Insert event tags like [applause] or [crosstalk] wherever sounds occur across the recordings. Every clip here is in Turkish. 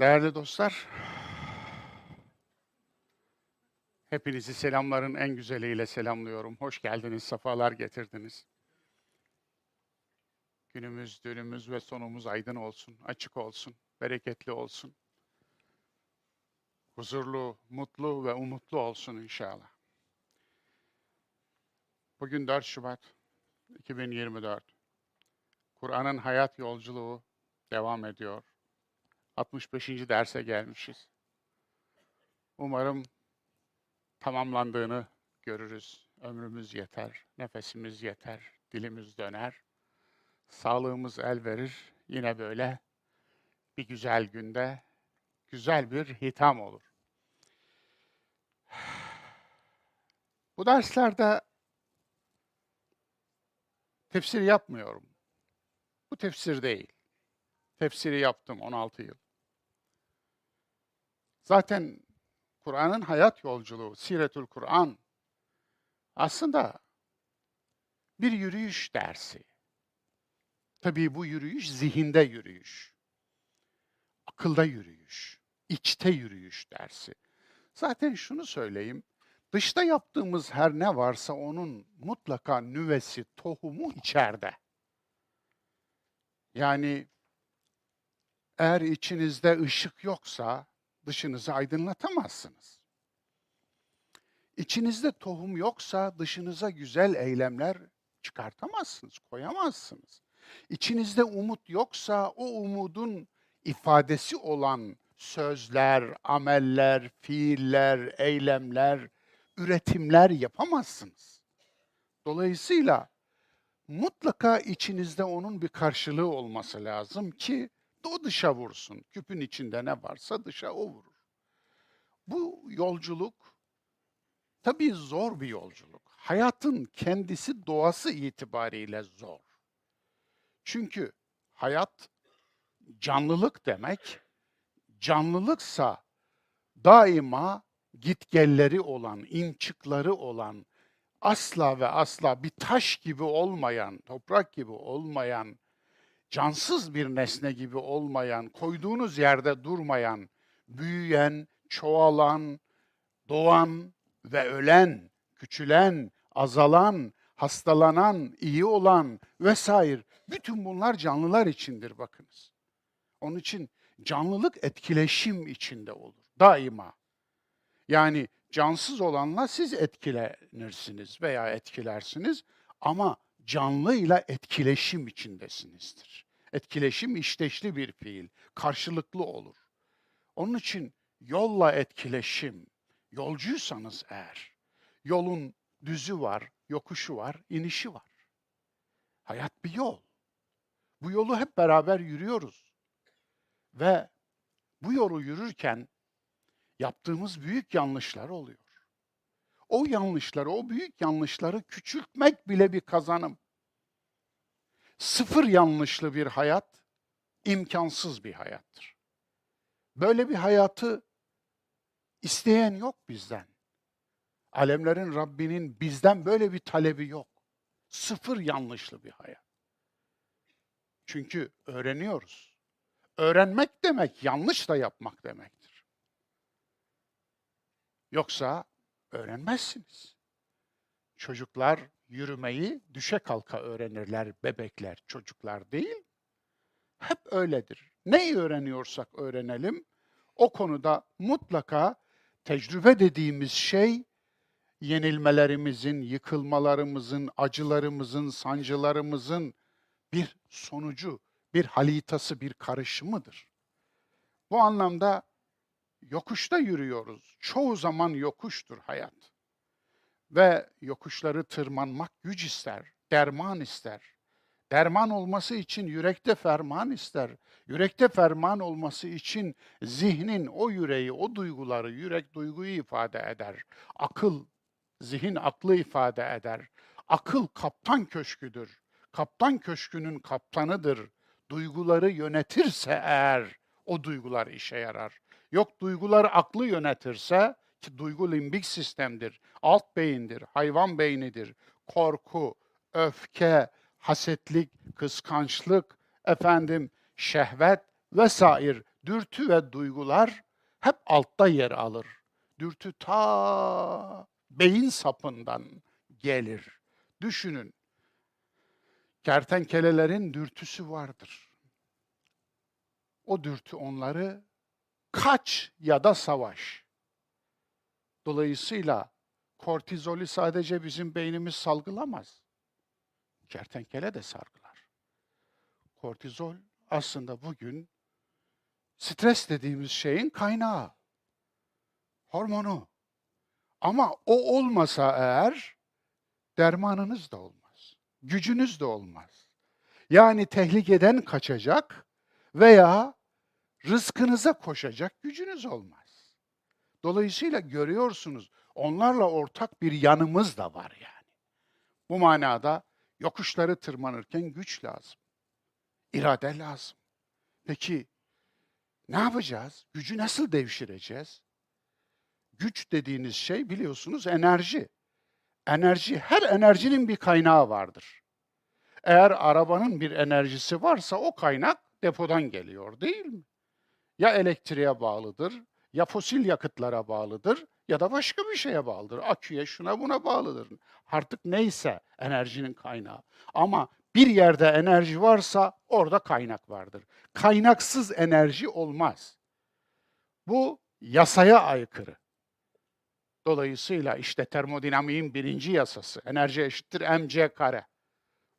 Değerli dostlar, hepinizi selamların en güzeliyle selamlıyorum. Hoş geldiniz, sefalar getirdiniz. Günümüz, dönümüz ve sonumuz aydın olsun, açık olsun, bereketli olsun. Huzurlu, mutlu ve umutlu olsun inşallah. Bugün 4 Şubat 2024. Kur'an'ın hayat yolculuğu devam ediyor. 65. derse gelmişiz. Umarım tamamlandığını görürüz. Ömrümüz yeter, nefesimiz yeter, dilimiz döner. Sağlığımız el verir. Yine böyle bir güzel günde güzel bir hitam olur. Bu derslerde tefsir yapmıyorum. Bu tefsir değil. Tefsiri yaptım 16 yıl. Zaten Kur'an'ın hayat yolculuğu, Siretül Kur'an aslında bir yürüyüş dersi. Tabii bu yürüyüş zihinde yürüyüş. Akılda yürüyüş, içte yürüyüş dersi. Zaten şunu söyleyeyim, dışta yaptığımız her ne varsa onun mutlaka nüvesi, tohumu içeride. Yani eğer içinizde ışık yoksa dışınızı aydınlatamazsınız. İçinizde tohum yoksa dışınıza güzel eylemler çıkartamazsınız, koyamazsınız. İçinizde umut yoksa o umudun ifadesi olan sözler, ameller, fiiller, eylemler, üretimler yapamazsınız. Dolayısıyla mutlaka içinizde onun bir karşılığı olması lazım ki o dışa vursun. Küpün içinde ne varsa dışa o vurur. Bu yolculuk tabii zor bir yolculuk. Hayatın kendisi doğası itibariyle zor. Çünkü hayat canlılık demek. Canlılıksa daima gitgelleri olan, inçıkları olan, asla ve asla bir taş gibi olmayan, toprak gibi olmayan, cansız bir nesne gibi olmayan, koyduğunuz yerde durmayan, büyüyen, çoğalan, doğan ve ölen, küçülen, azalan, hastalanan, iyi olan vesaire bütün bunlar canlılar içindir bakınız. Onun için canlılık etkileşim içinde olur daima. Yani cansız olanla siz etkilenirsiniz veya etkilersiniz ama canlıyla etkileşim içindesinizdir. Etkileşim işteşli bir fiil, karşılıklı olur. Onun için yolla etkileşim, yolcuysanız eğer, yolun düzü var, yokuşu var, inişi var. Hayat bir yol. Bu yolu hep beraber yürüyoruz. Ve bu yolu yürürken yaptığımız büyük yanlışlar oluyor. O yanlışları, o büyük yanlışları küçültmek bile bir kazanım. Sıfır yanlışlı bir hayat imkansız bir hayattır. Böyle bir hayatı isteyen yok bizden. Alemlerin Rabbinin bizden böyle bir talebi yok. Sıfır yanlışlı bir hayat. Çünkü öğreniyoruz. Öğrenmek demek yanlış da yapmak demektir. Yoksa öğrenmezsiniz. Çocuklar yürümeyi düşe kalka öğrenirler bebekler, çocuklar değil. Hep öyledir. Neyi öğreniyorsak öğrenelim, o konuda mutlaka tecrübe dediğimiz şey yenilmelerimizin, yıkılmalarımızın, acılarımızın, sancılarımızın bir sonucu, bir halitası, bir karışımıdır. Bu anlamda yokuşta yürüyoruz. Çoğu zaman yokuştur hayat. Ve yokuşları tırmanmak güç ister, derman ister. Derman olması için yürekte ferman ister. Yürekte ferman olması için zihnin o yüreği, o duyguları, yürek duyguyu ifade eder. Akıl, zihin aklı ifade eder. Akıl kaptan köşküdür. Kaptan köşkünün kaptanıdır. Duyguları yönetirse eğer o duygular işe yarar. Yok duygular aklı yönetirse ki duygu limbik sistemdir, alt beyindir, hayvan beynidir. Korku, öfke, hasetlik, kıskançlık, efendim şehvet vesaire Dürtü ve duygular hep altta yer alır. Dürtü ta beyin sapından gelir. Düşünün. Kertenkelelerin dürtüsü vardır. O dürtü onları kaç ya da savaş. Dolayısıyla kortizolü sadece bizim beynimiz salgılamaz. Kertenkele de salgılar. Kortizol aslında bugün stres dediğimiz şeyin kaynağı. Hormonu. Ama o olmasa eğer dermanınız da olmaz. Gücünüz de olmaz. Yani tehlikeden kaçacak veya rızkınıza koşacak gücünüz olmaz. Dolayısıyla görüyorsunuz onlarla ortak bir yanımız da var yani. Bu manada yokuşları tırmanırken güç lazım. İrade lazım. Peki ne yapacağız? Gücü nasıl devşireceğiz? Güç dediğiniz şey biliyorsunuz enerji. Enerji, her enerjinin bir kaynağı vardır. Eğer arabanın bir enerjisi varsa o kaynak depodan geliyor değil mi? Ya elektriğe bağlıdır, ya fosil yakıtlara bağlıdır ya da başka bir şeye bağlıdır. Aküye, şuna buna bağlıdır. Artık neyse enerjinin kaynağı. Ama bir yerde enerji varsa orada kaynak vardır. Kaynaksız enerji olmaz. Bu yasaya aykırı. Dolayısıyla işte termodinamiğin birinci yasası, enerji eşittir mc kare.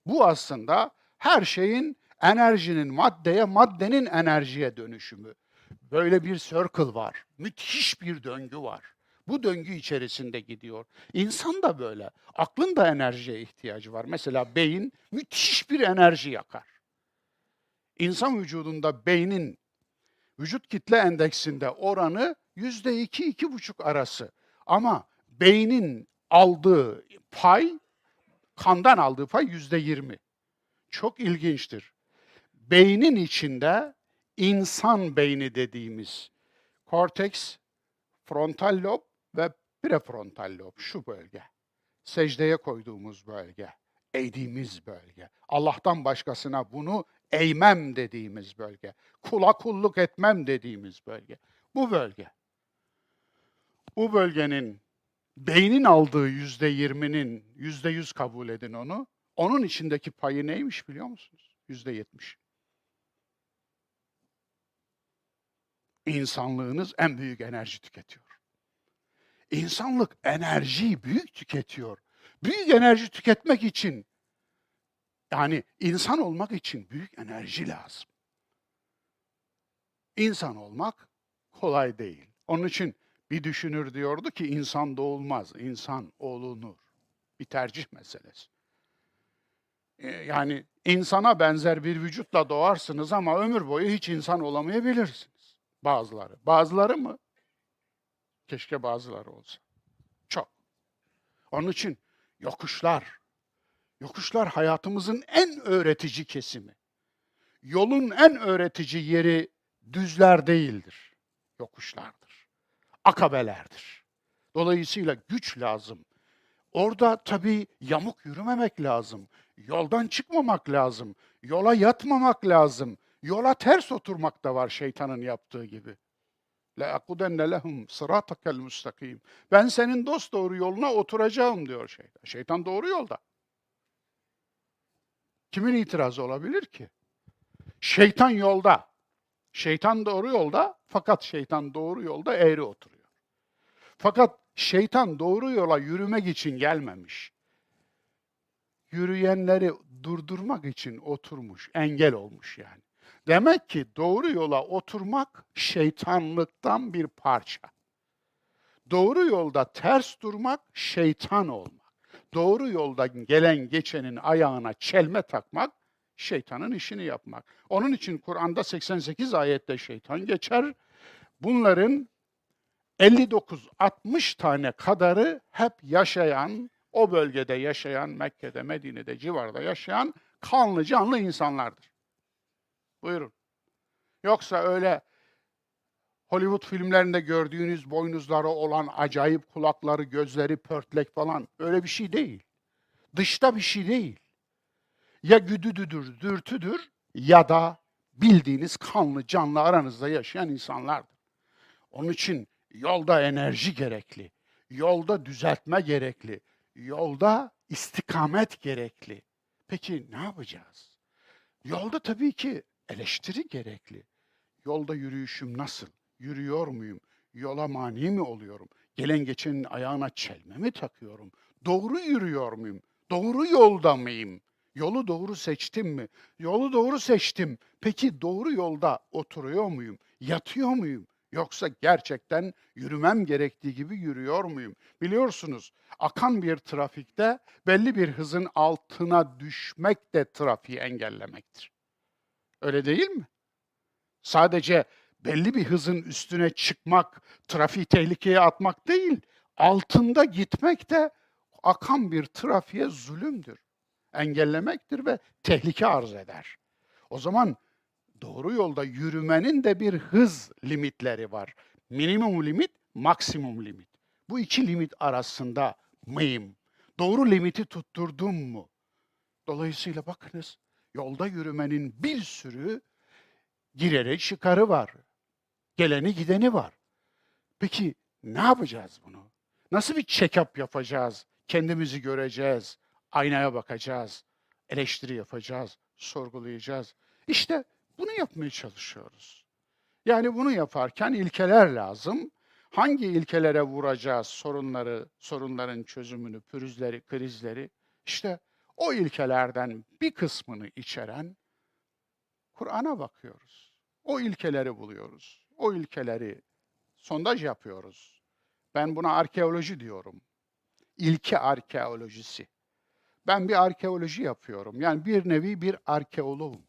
Bu aslında her şeyin enerjinin maddeye, maddenin enerjiye dönüşümü. Böyle bir circle var. Müthiş bir döngü var. Bu döngü içerisinde gidiyor. İnsan da böyle. Aklın da enerjiye ihtiyacı var. Mesela beyin müthiş bir enerji yakar. İnsan vücudunda beynin vücut kitle endeksinde oranı yüzde iki, iki buçuk arası. Ama beynin aldığı pay, kandan aldığı pay yüzde yirmi. Çok ilginçtir. Beynin içinde insan beyni dediğimiz korteks, frontal lob ve prefrontal lob şu bölge. Secdeye koyduğumuz bölge, eğdiğimiz bölge. Allah'tan başkasına bunu eğmem dediğimiz bölge. Kula kulluk etmem dediğimiz bölge. Bu bölge. Bu bölgenin beynin aldığı yüzde yirminin yüzde yüz kabul edin onu. Onun içindeki payı neymiş biliyor musunuz? Yüzde yetmiş. İnsanlığınız en büyük enerji tüketiyor. İnsanlık enerjiyi büyük tüketiyor. Büyük enerji tüketmek için yani insan olmak için büyük enerji lazım. İnsan olmak kolay değil. Onun için bir düşünür diyordu ki insan doğulmaz, insan olunur. Bir tercih meselesi. Ee, yani insana benzer bir vücutla doğarsınız ama ömür boyu hiç insan olamayabilirsiniz. Bazıları. Bazıları mı? Keşke bazıları olsa. Çok. Onun için yokuşlar, yokuşlar hayatımızın en öğretici kesimi. Yolun en öğretici yeri düzler değildir, yokuşlardır. Akabelerdir. Dolayısıyla güç lazım. Orada tabii yamuk yürümemek lazım. Yoldan çıkmamak lazım. Yola yatmamak lazım yola ters oturmak da var şeytanın yaptığı gibi. La akudenne lehum sıratakal mustakim. Ben senin dost doğru yoluna oturacağım diyor şeytan. Şeytan doğru yolda. Kimin itirazı olabilir ki? Şeytan yolda. Şeytan doğru yolda fakat şeytan doğru yolda eğri oturuyor. Fakat şeytan doğru yola yürümek için gelmemiş. Yürüyenleri durdurmak için oturmuş, engel olmuş yani. Demek ki doğru yola oturmak şeytanlıktan bir parça. Doğru yolda ters durmak şeytan olmak. Doğru yoldan gelen geçenin ayağına çelme takmak şeytanın işini yapmak. Onun için Kur'an'da 88 ayette şeytan geçer. Bunların 59-60 tane kadarı hep yaşayan, o bölgede yaşayan, Mekke'de, Medine'de, civarda yaşayan kanlı canlı insanlardır. Buyurun. Yoksa öyle Hollywood filmlerinde gördüğünüz boynuzları olan acayip kulakları, gözleri pörtlek falan öyle bir şey değil. Dışta bir şey değil. Ya güdüdüdür, dürtüdür ya da bildiğiniz kanlı canlı aranızda yaşayan insanlardır. Onun için yolda enerji gerekli, yolda düzeltme gerekli, yolda istikamet gerekli. Peki ne yapacağız? Yolda tabii ki eleştiri gerekli. Yolda yürüyüşüm nasıl? Yürüyor muyum? Yola mani mi oluyorum? Gelen geçenin ayağına çelme mi takıyorum? Doğru yürüyor muyum? Doğru yolda mıyım? Yolu doğru seçtim mi? Yolu doğru seçtim. Peki doğru yolda oturuyor muyum? Yatıyor muyum? Yoksa gerçekten yürümem gerektiği gibi yürüyor muyum? Biliyorsunuz akan bir trafikte belli bir hızın altına düşmek de trafiği engellemektir. Öyle değil mi? Sadece belli bir hızın üstüne çıkmak, trafiği tehlikeye atmak değil, altında gitmek de akan bir trafiğe zulümdür. Engellemektir ve tehlike arz eder. O zaman doğru yolda yürümenin de bir hız limitleri var. Minimum limit, maksimum limit. Bu iki limit arasında mıyım? Doğru limiti tutturdum mu? Dolayısıyla bakınız, yolda yürümenin bir sürü gireri çıkarı var. Geleni gideni var. Peki ne yapacağız bunu? Nasıl bir check-up yapacağız? Kendimizi göreceğiz, aynaya bakacağız, eleştiri yapacağız, sorgulayacağız. İşte bunu yapmaya çalışıyoruz. Yani bunu yaparken ilkeler lazım. Hangi ilkelere vuracağız sorunları, sorunların çözümünü, pürüzleri, krizleri? İşte o ilkelerden bir kısmını içeren Kur'an'a bakıyoruz. O ilkeleri buluyoruz. O ilkeleri sondaj yapıyoruz. Ben buna arkeoloji diyorum. İlke arkeolojisi. Ben bir arkeoloji yapıyorum. Yani bir nevi bir arkeoloğum.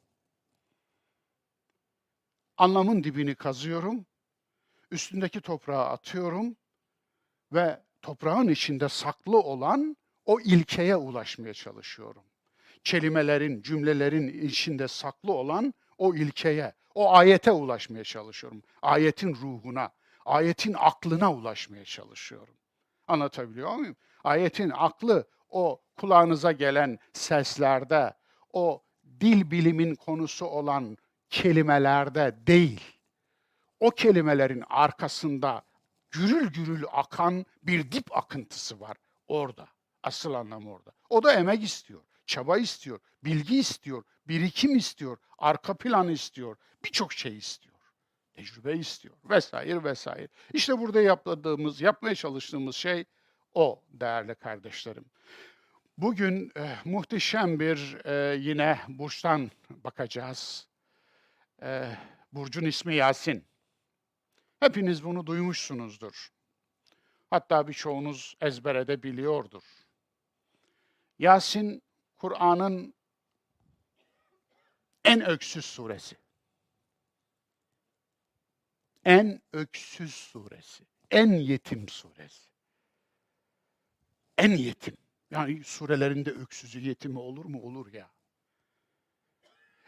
Anlamın dibini kazıyorum. Üstündeki toprağı atıyorum ve toprağın içinde saklı olan o ilkeye ulaşmaya çalışıyorum. Kelimelerin, cümlelerin içinde saklı olan o ilkeye, o ayete ulaşmaya çalışıyorum. Ayetin ruhuna, ayetin aklına ulaşmaya çalışıyorum. Anlatabiliyor muyum? Ayetin aklı o kulağınıza gelen seslerde, o dil bilimin konusu olan kelimelerde değil. O kelimelerin arkasında gürül gürül akan bir dip akıntısı var orada. Asıl anlam orada. O da emek istiyor, çaba istiyor, bilgi istiyor, birikim istiyor, arka plan istiyor, birçok şey istiyor. Tecrübe istiyor vesaire vesaire. İşte burada yaptığımız, yapmaya çalıştığımız şey o değerli kardeşlerim. Bugün e, muhteşem bir e, yine burçtan bakacağız. E, burcun ismi Yasin. Hepiniz bunu duymuşsunuzdur. Hatta birçoğunuz ezbere de biliyordur. Yasin, Kur'an'ın en öksüz suresi. En öksüz suresi. En yetim suresi. En yetim. Yani surelerinde öksüzü yetimi olur mu? Olur ya.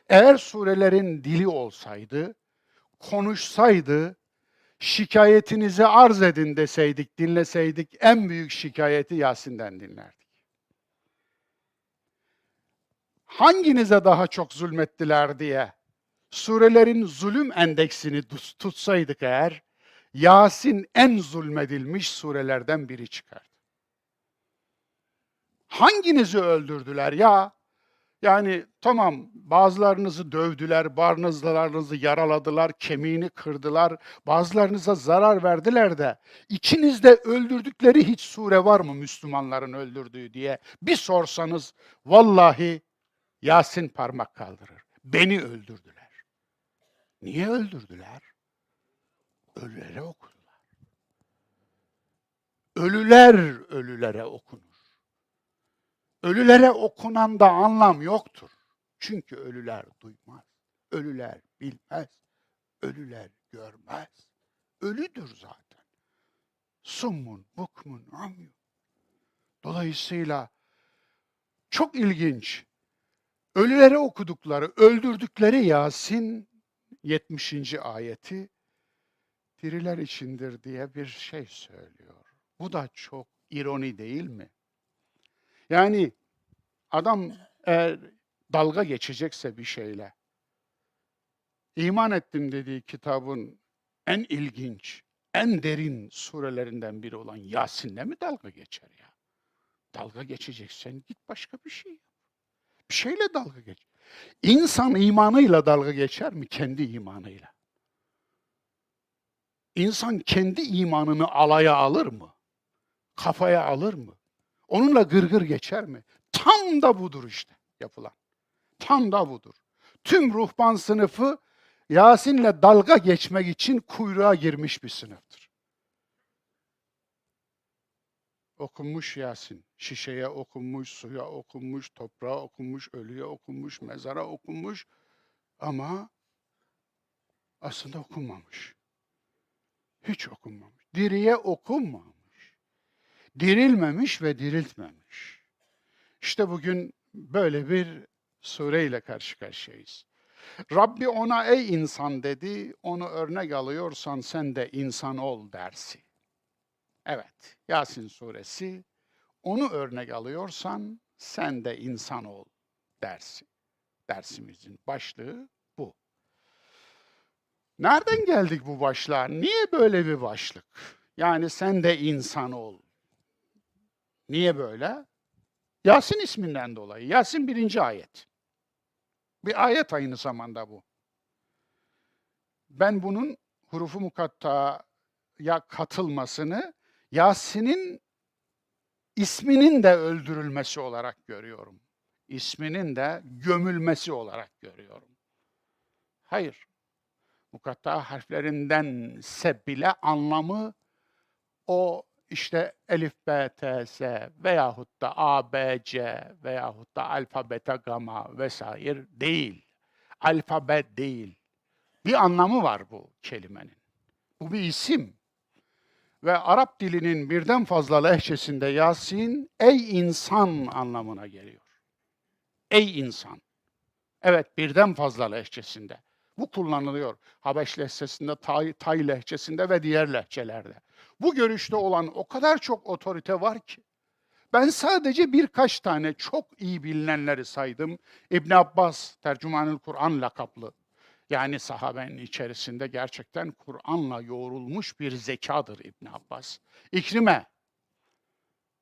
Eğer surelerin dili olsaydı, konuşsaydı, şikayetinizi arz edin deseydik, dinleseydik en büyük şikayeti Yasin'den dinlerdik. Hanginize daha çok zulmettiler diye surelerin zulüm endeksini tutsaydık eğer, Yasin en zulmedilmiş surelerden biri çıkardı. Hanginizi öldürdüler ya? Yani tamam bazılarınızı dövdüler, bazılarınızı yaraladılar, kemiğini kırdılar, bazılarınıza zarar verdiler de içinizde öldürdükleri hiç sure var mı Müslümanların öldürdüğü diye bir sorsanız vallahi Yasin parmak kaldırır. Beni öldürdüler. Niye öldürdüler? Ölülere okudular. Ölüler ölülere okunur. Ölülere okunan da anlam yoktur. Çünkü ölüler duymaz, ölüler bilmez, ölüler görmez. Ölüdür zaten. Summun, bukmun, amyun. Dolayısıyla çok ilginç. Ölülere okudukları, öldürdükleri Yasin 70. ayeti diriler içindir diye bir şey söylüyor. Bu da çok ironi değil mi? Yani adam eğer dalga geçecekse bir şeyle, iman ettim dediği kitabın en ilginç, en derin surelerinden biri olan Yasin'le mi dalga geçer ya? Dalga geçeceksen git başka bir şey. Bir şeyle dalga geç. İnsan imanıyla dalga geçer mi? Kendi imanıyla. İnsan kendi imanını alaya alır mı? Kafaya alır mı? Onunla gırgır geçer mi? Tam da budur işte yapılan. Tam da budur. Tüm ruhban sınıfı Yasin'le dalga geçmek için kuyruğa girmiş bir sınıftır. Okunmuş Yasin. Şişeye okunmuş, suya okunmuş, toprağa okunmuş, ölüye okunmuş, mezara okunmuş. Ama aslında okunmamış. Hiç okunmamış. Diriye okunmamış. Dirilmemiş ve diriltmemiş. İşte bugün böyle bir sureyle karşı karşıyayız. Rabbi ona ey insan dedi, onu örnek alıyorsan sen de insan ol dersi. Evet, Yasin suresi, onu örnek alıyorsan sen de insan ol dersi. Dersimizin başlığı bu. Nereden geldik bu başlığa? Niye böyle bir başlık? Yani sen de insan ol. Niye böyle? Yasin isminden dolayı. Yasin birinci ayet. Bir ayet aynı zamanda bu. Ben bunun hurufu mukattaya katılmasını Yasin'in isminin de öldürülmesi olarak görüyorum. İsminin de gömülmesi olarak görüyorum. Hayır. Mukatta harflerinden bile anlamı o işte elif, b, t, s veyahut da a, b, c veyahut da alfa, beta, gamma vesaire değil. Alfabe değil. Bir anlamı var bu kelimenin. Bu bir isim. Ve Arap dilinin birden fazla lehçesinde Yasin, ey insan anlamına geliyor. Ey insan. Evet birden fazla lehçesinde. Bu kullanılıyor. Habeş lehçesinde, Tay, Tay lehçesinde ve diğer lehçelerde. Bu görüşte olan o kadar çok otorite var ki. Ben sadece birkaç tane çok iyi bilinenleri saydım. İbn Abbas, Tercümanül Kur'an lakaplı. Yani sahabenin içerisinde gerçekten Kur'an'la yoğrulmuş bir zekadır İbn Abbas. İkrime,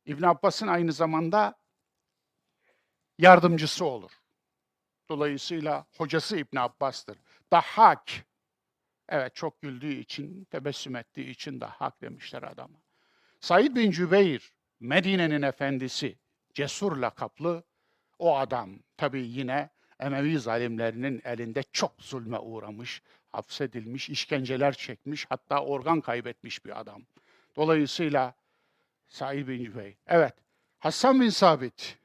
İbn Abbas'ın aynı zamanda yardımcısı olur. Dolayısıyla hocası İbn Abbas'tır. Dahhak, evet çok güldüğü için, tebessüm ettiği için Dahhak demişler adama. Said bin Cübeyr, Medine'nin efendisi, cesur lakaplı o adam. Tabii yine Emevi zalimlerinin elinde çok zulme uğramış, hapsedilmiş, işkenceler çekmiş, hatta organ kaybetmiş bir adam. Dolayısıyla Said bin Cübeyr. Evet, Hasan bin Sabit,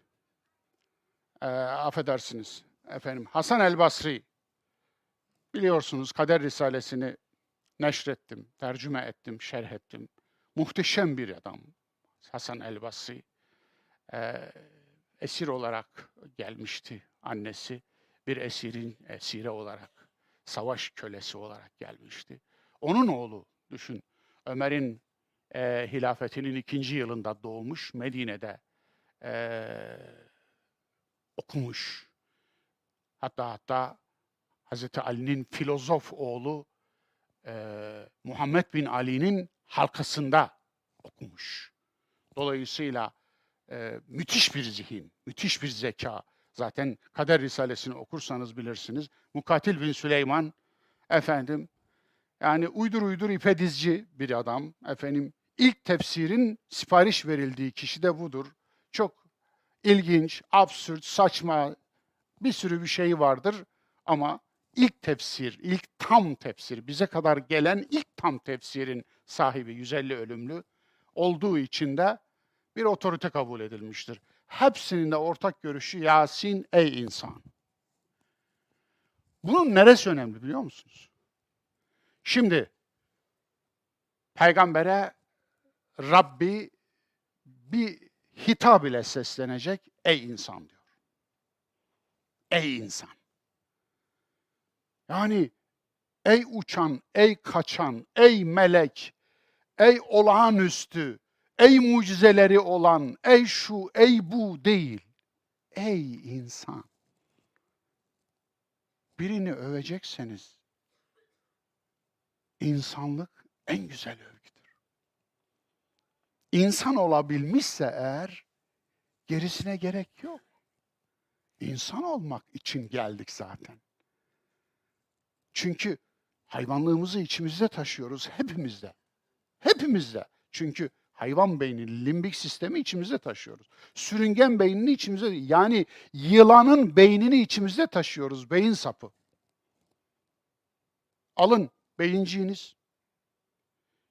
e, affedersiniz efendim, Hasan el Basri, biliyorsunuz Kader Risalesini neşrettim, tercüme ettim, şerh ettim. Muhteşem bir adam Hasan el Basri. E, esir olarak gelmişti annesi. Bir esirin esire olarak, savaş kölesi olarak gelmişti. Onun oğlu, düşün, Ömer'in e, hilafetinin ikinci yılında doğmuş, Medine'de e, okumuş. Hatta hatta Hazreti Ali'nin filozof oğlu e, Muhammed bin Ali'nin halkasında okumuş. Dolayısıyla e, müthiş bir zihin, müthiş bir zeka. Zaten Kader Risalesini okursanız bilirsiniz. Mukatil bin Süleyman, efendim, yani uydur uydur ipedizci bir adam. Efendim, ilk tefsirin sipariş verildiği kişi de budur. Çok ilginç, absürt, saçma bir sürü bir şey vardır ama ilk tefsir, ilk tam tefsir, bize kadar gelen ilk tam tefsirin sahibi 150 ölümlü olduğu için de bir otorite kabul edilmiştir. Hepsinin de ortak görüşü Yasin ey insan. Bunun neresi önemli biliyor musunuz? Şimdi peygambere Rabbi bir hitap ile seslenecek ey insan diyor. Ey insan. Yani ey uçan, ey kaçan, ey melek, ey olağanüstü, ey mucizeleri olan, ey şu, ey bu değil. Ey insan. Birini övecekseniz insanlık en güzel övgüdür. İnsan olabilmişse eğer gerisine gerek yok. İnsan olmak için geldik zaten. Çünkü hayvanlığımızı içimizde taşıyoruz hepimizde. Hepimizde. Çünkü hayvan beyni, limbik sistemi içimizde taşıyoruz. Sürüngen beynini içimizde, yani yılanın beynini içimizde taşıyoruz, beyin sapı. Alın beyinciğiniz.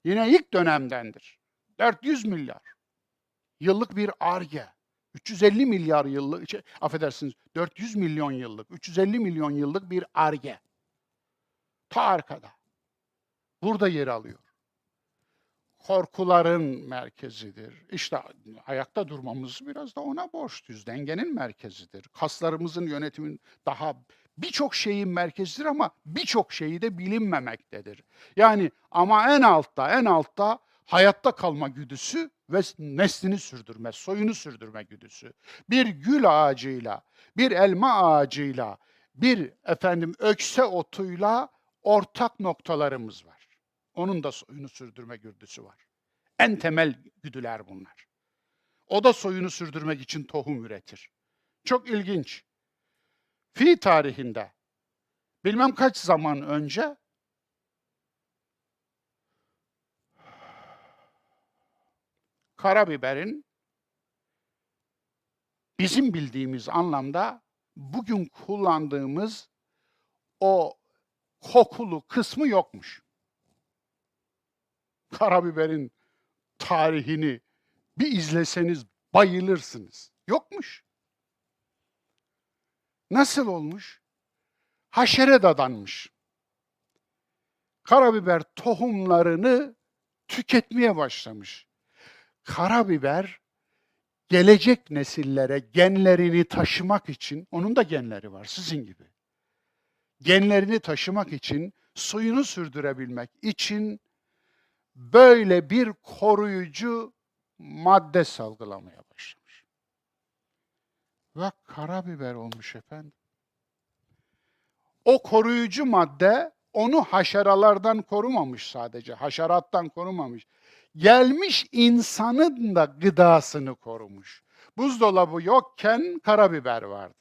Yine ilk dönemdendir. 400 milyar. Yıllık bir arge. 350 milyar yıllık, şey, affedersiniz 400 milyon yıllık, 350 milyon yıllık bir arge. Ta arkada. Burada yer alıyor. Korkuların merkezidir. İşte ayakta durmamız biraz da ona borçluyuz. Dengenin merkezidir. Kaslarımızın yönetimin daha birçok şeyin merkezidir ama birçok şeyi de bilinmemektedir. Yani ama en altta, en altta hayatta kalma güdüsü ve neslini sürdürme, soyunu sürdürme güdüsü. Bir gül ağacıyla, bir elma ağacıyla, bir efendim ökse otuyla ortak noktalarımız var. Onun da soyunu sürdürme güdüsü var. En temel güdüler bunlar. O da soyunu sürdürmek için tohum üretir. Çok ilginç. Fi tarihinde bilmem kaç zaman önce karabiberin bizim bildiğimiz anlamda bugün kullandığımız o kokulu kısmı yokmuş. Karabiberin tarihini bir izleseniz bayılırsınız. Yokmuş. Nasıl olmuş? Haşere dadanmış. Karabiber tohumlarını tüketmeye başlamış. Karabiber gelecek nesillere genlerini taşımak için, onun da genleri var sizin gibi. Genlerini taşımak için, suyunu sürdürebilmek için böyle bir koruyucu madde salgılamaya başlamış. Ve karabiber olmuş efendim. O koruyucu madde onu haşeralardan korumamış sadece, haşerattan korumamış. Gelmiş insanın da gıdasını korumuş. Buzdolabı yokken karabiber vardı.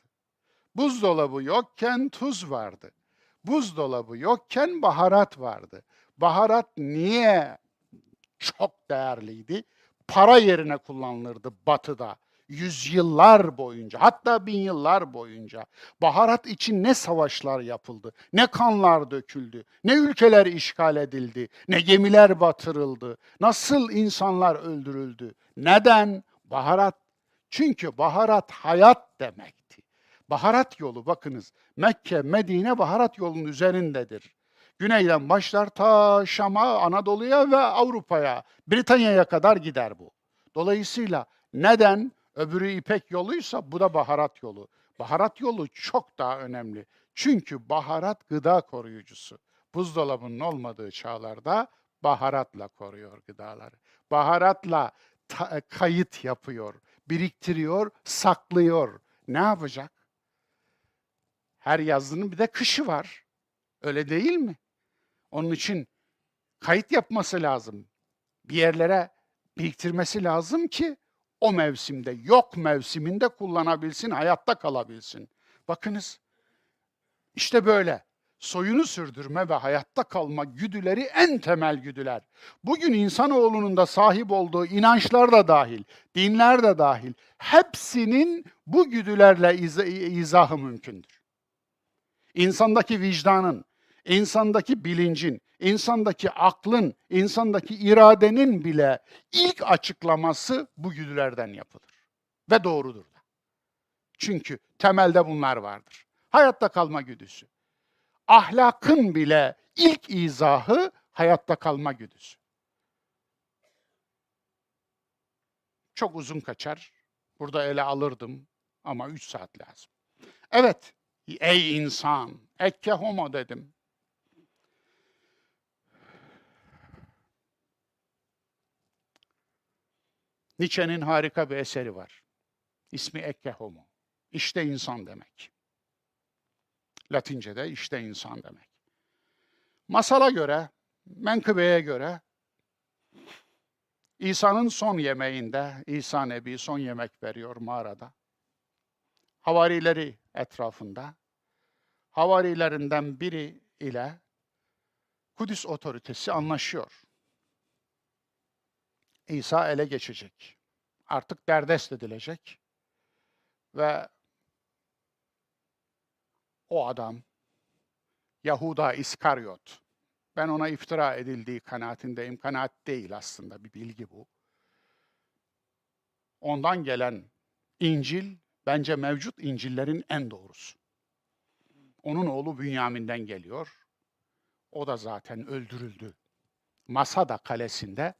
Buzdolabı yokken tuz vardı. Buzdolabı yokken baharat vardı. Baharat niye çok değerliydi? Para yerine kullanılırdı batıda yüzyıllar boyunca, hatta bin yıllar boyunca baharat için ne savaşlar yapıldı, ne kanlar döküldü, ne ülkeler işgal edildi, ne gemiler batırıldı, nasıl insanlar öldürüldü. Neden? Baharat. Çünkü baharat hayat demekti. Baharat yolu bakınız Mekke, Medine baharat yolunun üzerindedir. Güneyden başlar ta Şam'a, Anadolu'ya ve Avrupa'ya, Britanya'ya kadar gider bu. Dolayısıyla neden? Öbürü İpek yoluysa bu da baharat yolu. Baharat yolu çok daha önemli. Çünkü baharat gıda koruyucusu. Buzdolabının olmadığı çağlarda baharatla koruyor gıdaları. Baharatla ta- kayıt yapıyor, biriktiriyor, saklıyor. Ne yapacak? Her yazının bir de kışı var. Öyle değil mi? Onun için kayıt yapması lazım. Bir yerlere biriktirmesi lazım ki o mevsimde, yok mevsiminde kullanabilsin, hayatta kalabilsin. Bakınız, işte böyle. Soyunu sürdürme ve hayatta kalma güdüleri en temel güdüler. Bugün insanoğlunun da sahip olduğu inançlar da dahil, dinler de dahil, hepsinin bu güdülerle iz- izahı mümkündür. İnsandaki vicdanın, insandaki bilincin, insandaki aklın, insandaki iradenin bile ilk açıklaması bu güdülerden yapılır. Ve doğrudur da. Çünkü temelde bunlar vardır. Hayatta kalma güdüsü. Ahlakın bile ilk izahı hayatta kalma güdüsü. Çok uzun kaçar. Burada ele alırdım ama üç saat lazım. Evet, ey insan, ekke homo dedim. Nietzsche'nin harika bir eseri var. İsmi Ecce Homo. İşte insan demek. Latince'de işte insan demek. Masala göre menkıbeye göre İsa'nın son yemeğinde, İsa Nebi son yemek veriyor mağarada. Havarileri etrafında. Havarilerinden biri ile Kudüs otoritesi anlaşıyor. İsa ele geçecek. Artık derdest edilecek. Ve o adam Yahuda İskaryot ben ona iftira edildiği kanaatindeyim. Kanaat değil aslında bir bilgi bu. Ondan gelen İncil bence mevcut İncil'lerin en doğrusu. Onun oğlu Bünyamin'den geliyor. O da zaten öldürüldü. Masada kalesinde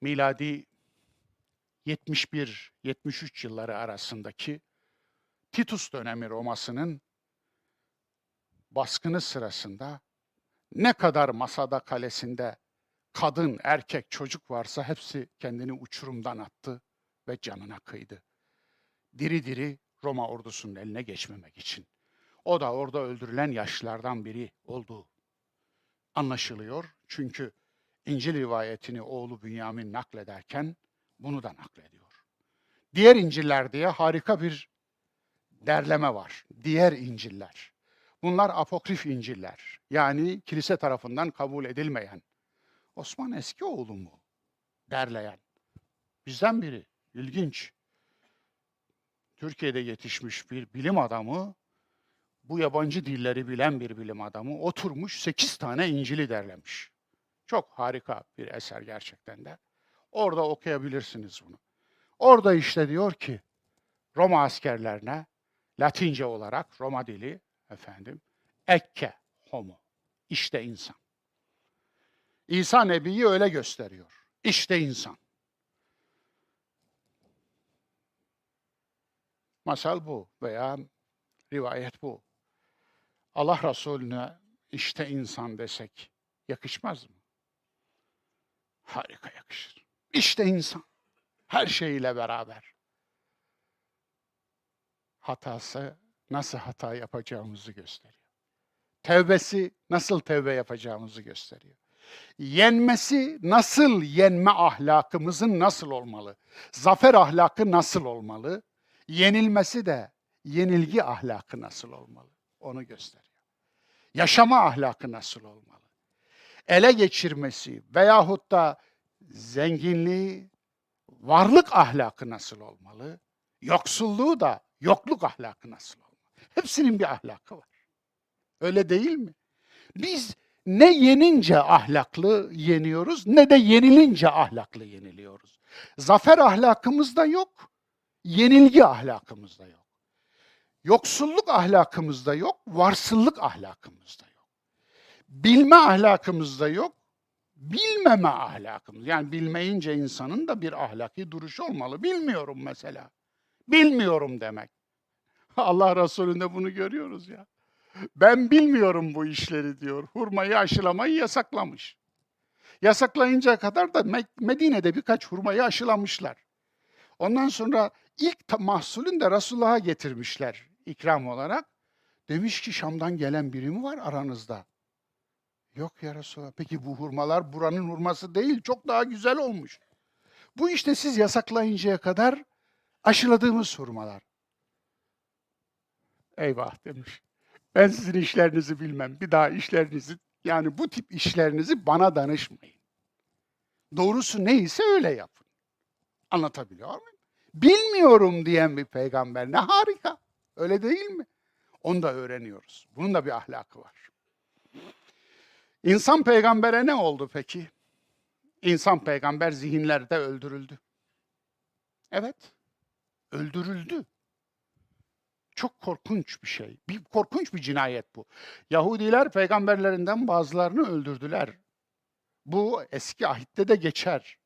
miladi 71-73 yılları arasındaki Titus dönemi Roma'sının baskını sırasında ne kadar masada kalesinde kadın, erkek, çocuk varsa hepsi kendini uçurumdan attı ve canına kıydı. Diri diri Roma ordusunun eline geçmemek için. O da orada öldürülen yaşlılardan biri olduğu anlaşılıyor. Çünkü İncil rivayetini oğlu Bünyamin naklederken bunu da naklediyor. Diğer İncil'ler diye harika bir derleme var. Diğer İncil'ler. Bunlar apokrif İncil'ler. Yani kilise tarafından kabul edilmeyen. Osman eski oğlu mu? Derleyen. Bizden biri. İlginç. Türkiye'de yetişmiş bir bilim adamı, bu yabancı dilleri bilen bir bilim adamı oturmuş 8 tane İncil'i derlemiş. Çok harika bir eser gerçekten de. Orada okuyabilirsiniz bunu. Orada işte diyor ki Roma askerlerine Latince olarak Roma dili efendim ekke homo işte insan. İsa Nebi'yi öyle gösteriyor. İşte insan. Masal bu veya rivayet bu. Allah Resulüne işte insan desek yakışmaz mı? Harika yakışır. İşte insan. Her şeyiyle beraber. Hatası nasıl hata yapacağımızı gösteriyor. Tevbesi nasıl tevbe yapacağımızı gösteriyor. Yenmesi nasıl yenme ahlakımızın nasıl olmalı? Zafer ahlakı nasıl olmalı? Yenilmesi de yenilgi ahlakı nasıl olmalı? Onu gösteriyor. Yaşama ahlakı nasıl olmalı? Ele geçirmesi veyahut da zenginliği, varlık ahlakı nasıl olmalı? Yoksulluğu da yokluk ahlakı nasıl olmalı? Hepsinin bir ahlakı var. Öyle değil mi? Biz ne yenince ahlaklı yeniyoruz ne de yenilince ahlaklı yeniliyoruz. Zafer ahlakımızda yok, yenilgi ahlakımızda yok. Yoksulluk ahlakımızda yok, varsıllık ahlakımızda yok. Bilme ahlakımızda yok, bilmeme ahlakımız. Yani bilmeyince insanın da bir ahlaki duruşu olmalı. Bilmiyorum mesela. Bilmiyorum demek. [laughs] Allah Resulü'nde bunu görüyoruz ya. Ben bilmiyorum bu işleri diyor. Hurmayı aşılamayı yasaklamış. Yasaklayınca kadar da Medine'de birkaç hurmayı aşılamışlar. Ondan sonra ilk mahsulün de Resulullah'a getirmişler ikram olarak. Demiş ki Şam'dan gelen biri mi var aranızda? Yok ya Resulallah. Peki bu hurmalar buranın hurması değil, çok daha güzel olmuş. Bu işte siz yasaklayıncaya kadar aşıladığımız hurmalar. Eyvah demiş. Ben sizin işlerinizi bilmem. Bir daha işlerinizi yani bu tip işlerinizi bana danışmayın. Doğrusu neyse öyle yapın. Anlatabiliyor muyum? Bilmiyorum diyen bir peygamber ne harika. Öyle değil mi? Onu da öğreniyoruz. Bunun da bir ahlakı var. İnsan peygambere ne oldu peki? İnsan peygamber zihinlerde öldürüldü. Evet, öldürüldü. Çok korkunç bir şey. Bir korkunç bir cinayet bu. Yahudiler peygamberlerinden bazılarını öldürdüler. Bu eski ahitte de geçer.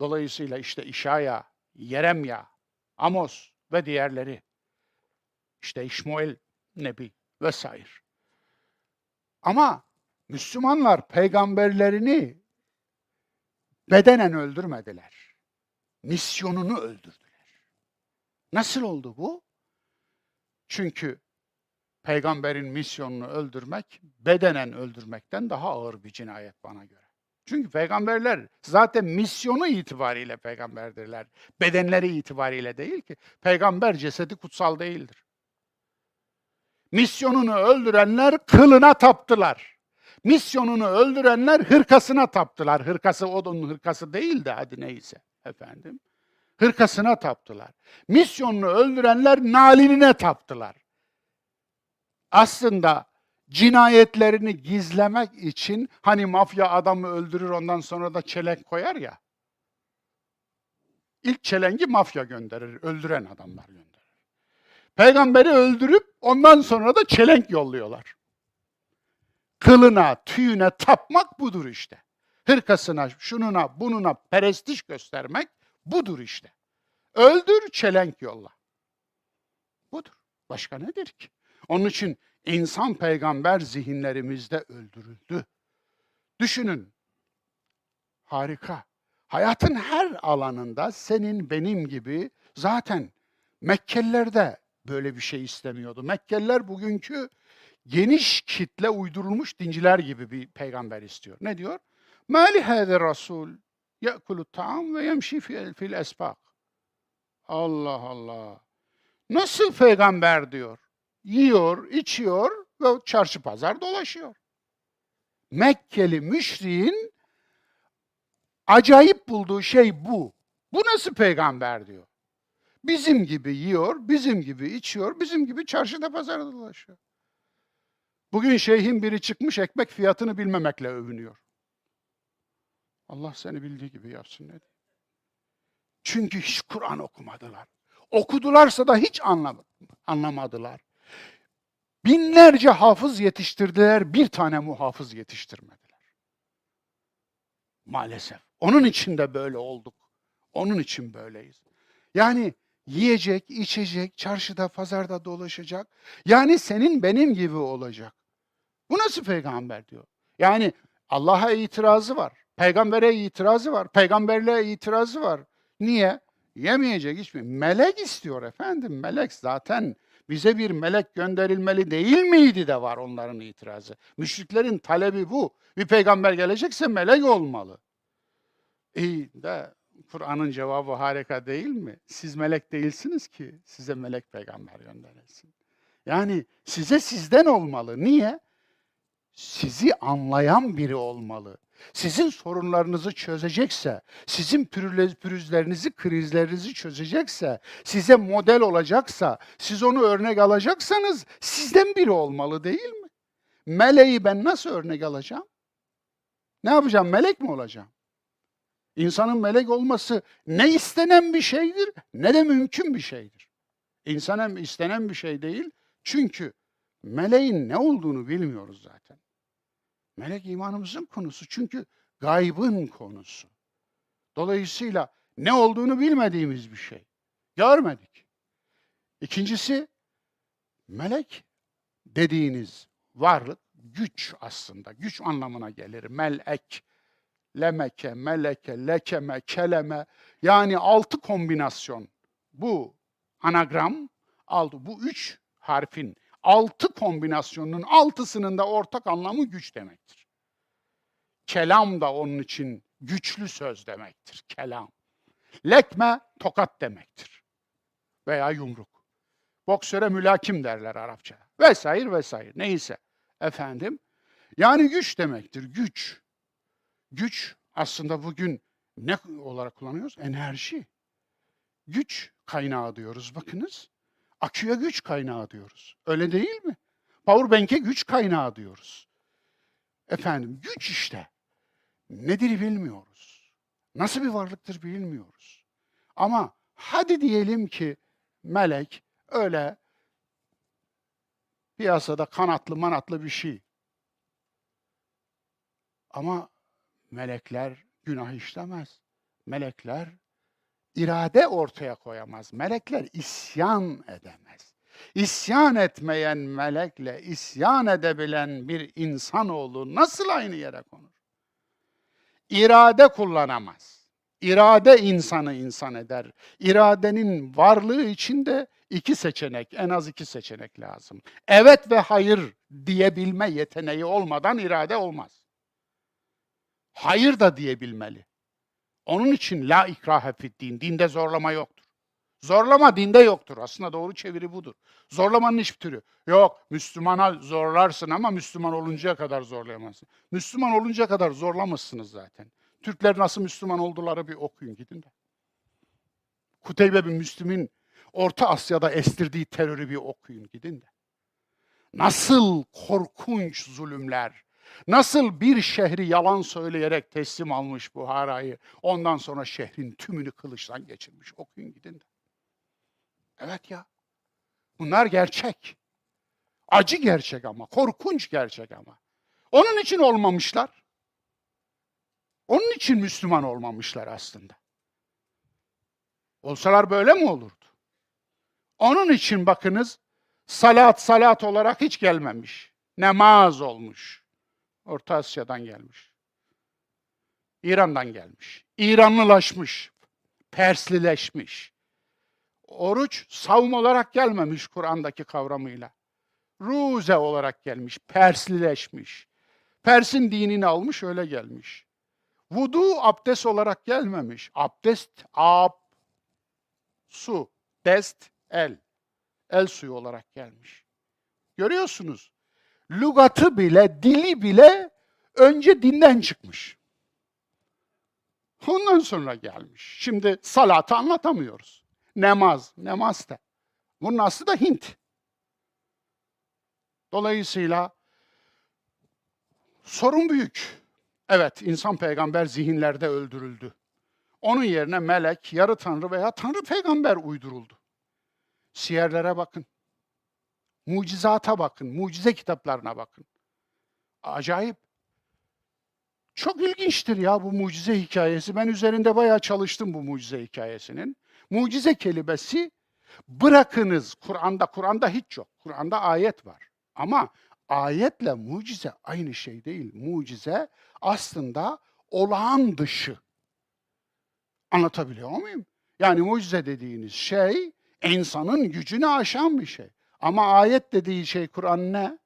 Dolayısıyla işte İşaya, Yeremya, Amos ve diğerleri. İşte İşmael Nebi vesaire. Ama Müslümanlar peygamberlerini bedenen öldürmediler. Misyonunu öldürdüler. Nasıl oldu bu? Çünkü peygamberin misyonunu öldürmek bedenen öldürmekten daha ağır bir cinayet bana göre. Çünkü peygamberler zaten misyonu itibariyle peygamberdirler. Bedenleri itibariyle değil ki. Peygamber cesedi kutsal değildir. Misyonunu öldürenler kılına taptılar. Misyonunu öldürenler hırkasına taptılar. Hırkası onun hırkası değil de hadi neyse efendim. Hırkasına taptılar. Misyonunu öldürenler nalinine taptılar. Aslında cinayetlerini gizlemek için hani mafya adamı öldürür ondan sonra da çelenk koyar ya. İlk çelengi mafya gönderir, öldüren adamlar gönderir. Peygamberi öldürüp ondan sonra da çelenk yolluyorlar. Kılına, tüyüne tapmak budur işte. Hırkasına, şununa, bununa perestiş göstermek budur işte. Öldür, çelenk yolla. Budur. Başka nedir ki? Onun için insan peygamber zihinlerimizde öldürüldü. Düşünün. Harika. Hayatın her alanında senin benim gibi zaten Mekkeliler de böyle bir şey istemiyordu. Mekkeliler bugünkü geniş kitle uydurulmuş dinciler gibi bir peygamber istiyor. Ne diyor? Mali hâze rasul ye'kulu ta'am ve yemşi fil, esbak. Allah Allah. Nasıl peygamber diyor? Yiyor, içiyor ve çarşı pazar dolaşıyor. Mekkeli müşriğin acayip bulduğu şey bu. Bu nasıl peygamber diyor. Bizim gibi yiyor, bizim gibi içiyor, bizim gibi çarşıda pazarda dolaşıyor. Bugün şeyhin biri çıkmış ekmek fiyatını bilmemekle övünüyor. Allah seni bildiği gibi yapsın diyeyim. Çünkü hiç Kur'an okumadılar. Okudularsa da hiç anlam anlamadılar. Binlerce hafız yetiştirdiler, bir tane muhafız yetiştirmediler. Maalesef. Onun için de böyle olduk. Onun için böyleyiz. Yani yiyecek, içecek, çarşıda, pazarda dolaşacak. Yani senin benim gibi olacak. Bu nasıl peygamber diyor. Yani Allah'a itirazı var. Peygambere itirazı var. Peygamberliğe itirazı var. Niye? Yemeyecek hiçbir. Melek istiyor efendim. Melek zaten bize bir melek gönderilmeli değil miydi de var onların itirazı. Müşriklerin talebi bu. Bir peygamber gelecekse melek olmalı. İyi de Kur'an'ın cevabı harika değil mi? Siz melek değilsiniz ki size melek peygamber gönderilsin. Yani size sizden olmalı. Niye? Sizi anlayan biri olmalı. Sizin sorunlarınızı çözecekse, sizin pürüzlerinizi, krizlerinizi çözecekse, size model olacaksa, siz onu örnek alacaksanız sizden biri olmalı değil mi? Meleği ben nasıl örnek alacağım? Ne yapacağım? Melek mi olacağım? İnsanın melek olması ne istenen bir şeydir ne de mümkün bir şeydir. İnsana istenen bir şey değil. Çünkü meleğin ne olduğunu bilmiyoruz zaten. Melek imanımızın konusu. Çünkü gaybın konusu. Dolayısıyla ne olduğunu bilmediğimiz bir şey. Görmedik. İkincisi melek dediğiniz varlık güç aslında. Güç anlamına gelir. Melek, lemeke, meleke, lekeme, keleme. Yani altı kombinasyon. Bu anagram, altı, bu üç harfin altı kombinasyonunun altısının da ortak anlamı güç demektir. Kelam da onun için güçlü söz demektir. Kelam. Lekme tokat demektir. Veya yumruk. Boksöre mülakim derler Arapça. Vesaire vesaire. Neyse. Efendim. Yani güç demektir. Güç. Güç aslında bugün ne olarak kullanıyoruz? Enerji. Güç kaynağı diyoruz. Bakınız. Aküye güç kaynağı diyoruz. Öyle değil mi? Powerbank'e güç kaynağı diyoruz. Efendim güç işte. Nedir bilmiyoruz. Nasıl bir varlıktır bilmiyoruz. Ama hadi diyelim ki melek öyle piyasada kanatlı manatlı bir şey. Ama melekler günah işlemez. Melekler irade ortaya koyamaz. Melekler isyan edemez. İsyan etmeyen melekle isyan edebilen bir insanoğlu nasıl aynı yere konur? İrade kullanamaz. İrade insanı insan eder. İradenin varlığı içinde iki seçenek, en az iki seçenek lazım. Evet ve hayır diyebilme yeteneği olmadan irade olmaz. Hayır da diyebilmeli. Onun için la ikrahe din, dinde zorlama yoktur. Zorlama dinde yoktur. Aslında doğru çeviri budur. Zorlamanın hiçbir türü. Yok, Müslümana zorlarsın ama Müslüman oluncaya kadar zorlayamazsın. Müslüman oluncaya kadar zorlamışsınız zaten. Türkler nasıl Müslüman olduları bir okuyun gidin de. Kuteybe bin Müslüm'ün Orta Asya'da estirdiği terörü bir okuyun gidin de. Nasıl korkunç zulümler, nasıl bir şehri yalan söyleyerek teslim almış Buhara'yı, ondan sonra şehrin tümünü kılıçtan geçirmiş. Okuyun gidin de. Evet ya, bunlar gerçek. Acı gerçek ama, korkunç gerçek ama. Onun için olmamışlar. Onun için Müslüman olmamışlar aslında. Olsalar böyle mi olurdu? Onun için bakınız salat salat olarak hiç gelmemiş. Namaz olmuş. Orta Asya'dan gelmiş. İran'dan gelmiş. İranlılaşmış. Perslileşmiş. Oruç savun olarak gelmemiş Kur'an'daki kavramıyla. Ruze olarak gelmiş, Perslileşmiş. Pers'in dinini almış öyle gelmiş. Vudu abdest olarak gelmemiş. Abdest, ab, su, dest, el. El suyu olarak gelmiş. Görüyorsunuz. Lugatı bile, dili bile önce dinden çıkmış. Ondan sonra gelmiş. Şimdi salatı anlatamıyoruz. Namaz, namaz da. Bunun aslı da Hint. Dolayısıyla sorun büyük. Evet, insan peygamber zihinlerde öldürüldü. Onun yerine melek, yarı tanrı veya tanrı peygamber uyduruldu. Siyerlere bakın. Mucizata bakın, mucize kitaplarına bakın. Acayip. Çok ilginçtir ya bu mucize hikayesi. Ben üzerinde bayağı çalıştım bu mucize hikayesinin. Mucize kelimesi bırakınız Kur'an'da, Kur'an'da hiç yok. Kur'an'da ayet var. Ama ayetle mucize aynı şey değil. Mucize aslında olağan dışı. Anlatabiliyor muyum? Yani mucize dediğiniz şey insanın gücünü aşan bir şey. Ama ayet dediği şey Kur'an ne?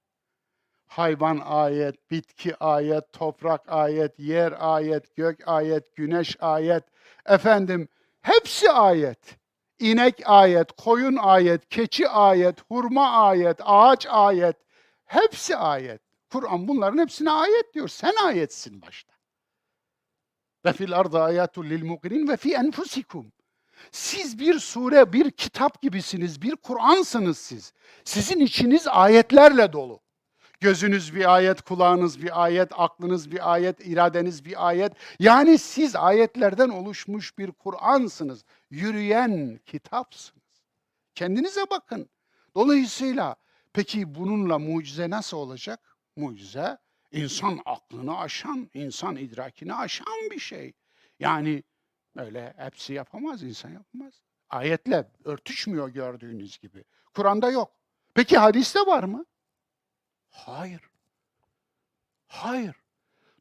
Hayvan ayet, bitki ayet, toprak ayet, yer ayet, gök ayet, güneş ayet. Efendim hepsi ayet. İnek ayet, koyun ayet, keçi ayet, hurma ayet, ağaç ayet. Hepsi ayet. Kur'an bunların hepsine ayet diyor. Sen ayetsin başta. Ve fil ardı ayatul lil ve fi enfusikum. Siz bir sure, bir kitap gibisiniz, bir Kur'ansınız siz. Sizin içiniz ayetlerle dolu. Gözünüz bir ayet, kulağınız bir ayet, aklınız bir ayet, iradeniz bir ayet. Yani siz ayetlerden oluşmuş bir Kur'ansınız. Yürüyen kitapsınız. Kendinize bakın. Dolayısıyla peki bununla mucize nasıl olacak? Mucize insan aklını aşan, insan idrakini aşan bir şey. Yani öyle hepsi yapamaz, insan yapamaz. Ayetle örtüşmüyor gördüğünüz gibi. Kur'an'da yok. Peki hadiste var mı? Hayır. Hayır.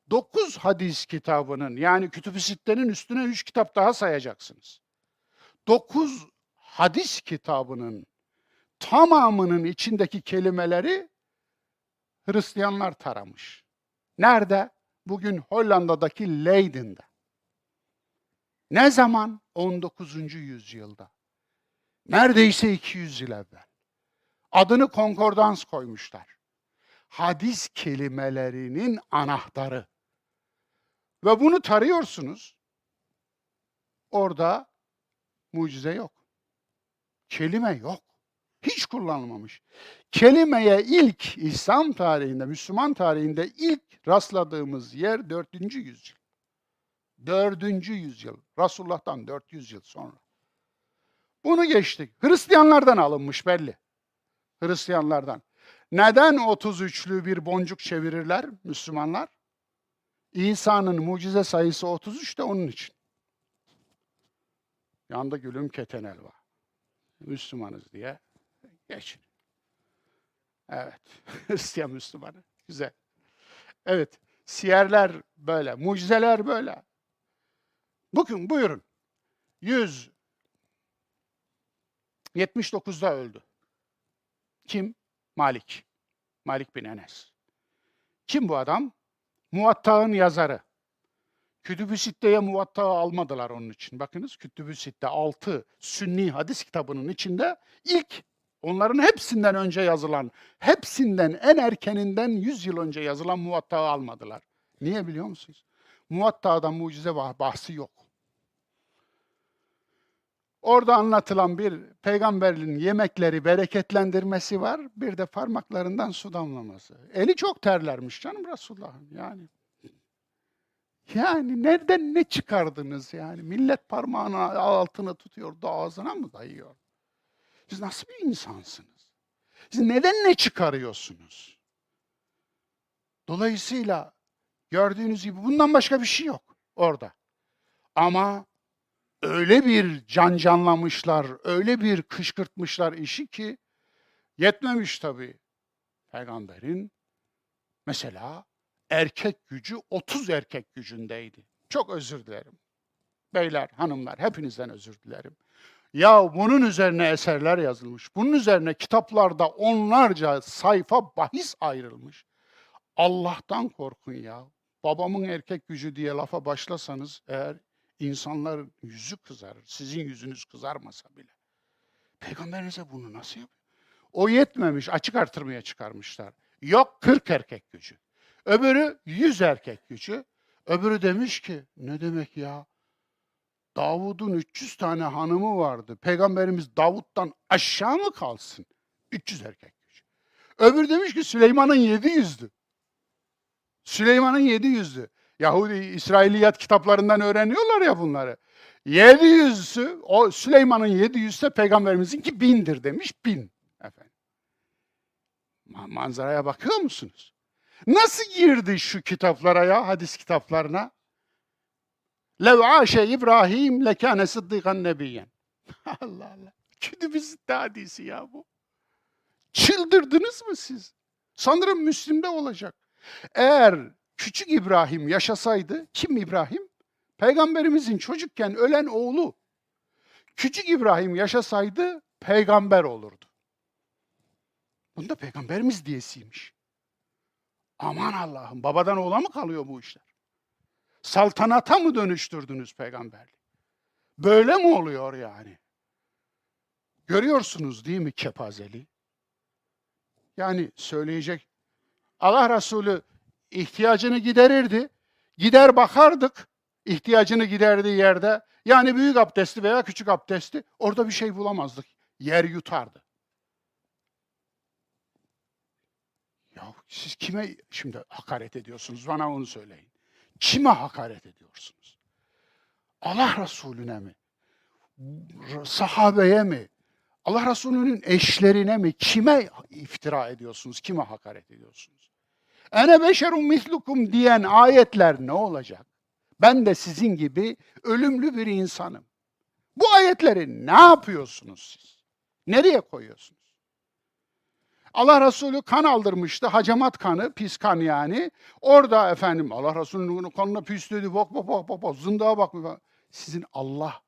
Dokuz hadis kitabının yani kütüb-i sittenin üstüne üç kitap daha sayacaksınız. Dokuz hadis kitabının tamamının içindeki kelimeleri Hristiyanlar taramış. Nerede? Bugün Hollanda'daki Leiden'de. Ne zaman? 19. yüzyılda. Neredeyse 200 yıl evvel. Adını konkordans koymuşlar. Hadis kelimelerinin anahtarı. Ve bunu tarıyorsunuz. Orada mucize yok. Kelime yok. Hiç kullanılmamış. Kelimeye ilk İslam tarihinde, Müslüman tarihinde ilk rastladığımız yer 4. yüzyıl. 4. yüzyıl. Resulullah'tan 400 yıl sonra. Bunu geçtik. Hristiyanlardan alınmış belli. Hristiyanlardan. Neden 33'lü bir boncuk çevirirler Müslümanlar? İsa'nın mucize sayısı 33 de onun için. Yanda gülüm ketenel var. Müslümanız diye geçin. Evet. [laughs] Hristiyan Müslümanı. Güzel. Evet. Siyerler böyle. Mucizeler böyle. Bugün buyurun. 100 79'da öldü. Kim? Malik. Malik bin Enes. Kim bu adam? Muvatta'nın yazarı. Kütüb-ü Sitte'ye Muvatta'yı almadılar onun için. Bakınız Kütüb-ü Sitte 6 Sünni hadis kitabının içinde ilk onların hepsinden önce yazılan, hepsinden en erkeninden 100 yıl önce yazılan Muvatta'yı almadılar. Niye biliyor musunuz? Muvatta'da mucize bah- bahsi yok. Orada anlatılan bir peygamberin yemekleri bereketlendirmesi var. Bir de parmaklarından su damlaması. Eli çok terlermiş canım Resulullah'ın yani. Yani nereden ne çıkardınız yani? Millet parmağını altına tutuyor da ağzına mı dayıyor? Siz nasıl bir insansınız? Siz neden ne çıkarıyorsunuz? Dolayısıyla gördüğünüz gibi bundan başka bir şey yok orada. Ama öyle bir can canlamışlar, öyle bir kışkırtmışlar işi ki yetmemiş tabii. Peygamberin mesela erkek gücü 30 erkek gücündeydi. Çok özür dilerim. Beyler, hanımlar hepinizden özür dilerim. Ya bunun üzerine eserler yazılmış. Bunun üzerine kitaplarda onlarca sayfa bahis ayrılmış. Allah'tan korkun ya. Babamın erkek gücü diye lafa başlasanız eğer insanların yüzü kızarır. Sizin yüzünüz kızarmasa bile. Peygamberinize bunu nasıl yapıyor? O yetmemiş, açık artırmaya çıkarmışlar. Yok 40 erkek gücü. Öbürü 100 erkek gücü. Öbürü demiş ki ne demek ya? Davud'un 300 tane hanımı vardı. Peygamberimiz Davud'dan aşağı mı kalsın? 300 erkek gücü. Öbürü demiş ki Süleyman'ın 700'dü. Süleyman'ın 700'dü. Yahudi İsrailiyat kitaplarından öğreniyorlar ya bunları. 700'ü o Süleyman'ın 700 ise peygamberimizinki bindir demiş. Bin efendim. Ma- manzaraya bakıyor musunuz? Nasıl girdi şu kitaplara ya hadis kitaplarına? Lev aşe İbrahim lekâne sıddıkan nebiyyen. [laughs] Allah Allah. Kütüb-i Sitte hadisi ya bu. Çıldırdınız mı siz? Sanırım Müslim'de olacak. Eğer küçük İbrahim yaşasaydı, kim İbrahim? Peygamberimizin çocukken ölen oğlu. Küçük İbrahim yaşasaydı peygamber olurdu. Bunda peygamberimiz diyesiymiş. Aman Allah'ım babadan oğula mı kalıyor bu işler? Saltanata mı dönüştürdünüz peygamberliği? Böyle mi oluyor yani? Görüyorsunuz değil mi kepazeli? Yani söyleyecek. Allah Resulü ihtiyacını giderirdi. Gider bakardık ihtiyacını giderdiği yerde. Yani büyük abdesti veya küçük abdesti orada bir şey bulamazdık. Yer yutardı. Ya siz kime şimdi hakaret ediyorsunuz? Bana onu söyleyin. Kime hakaret ediyorsunuz? Allah Resulüne mi? Sahabeye mi? Allah Resulü'nün eşlerine mi? Kime iftira ediyorsunuz? Kime hakaret ediyorsunuz? Ene beşerun mislukum diyen ayetler ne olacak? Ben de sizin gibi ölümlü bir insanım. Bu ayetleri ne yapıyorsunuz siz? Nereye koyuyorsunuz? Allah Resulü kan aldırmıştı. Hacamat kanı, pis kan yani. Orada efendim Allah Resulü'nün kanına pis dedi. Bak bak bak bak, bak zındığa bak. Sizin Allah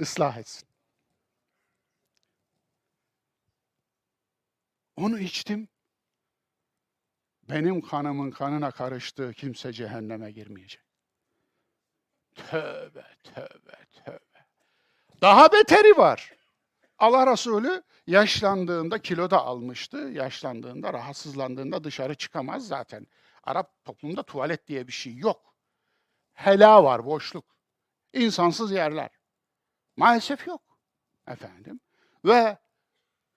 ıslah etsin. Onu içtim. Benim kanımın kanına karıştığı kimse cehenneme girmeyecek. Tövbe, tövbe, tövbe. Daha beteri var. Allah Resulü yaşlandığında kilo da almıştı. Yaşlandığında, rahatsızlandığında dışarı çıkamaz zaten. Arap toplumunda tuvalet diye bir şey yok. Hela var, boşluk. İnsansız yerler. Maalesef yok. Efendim. Ve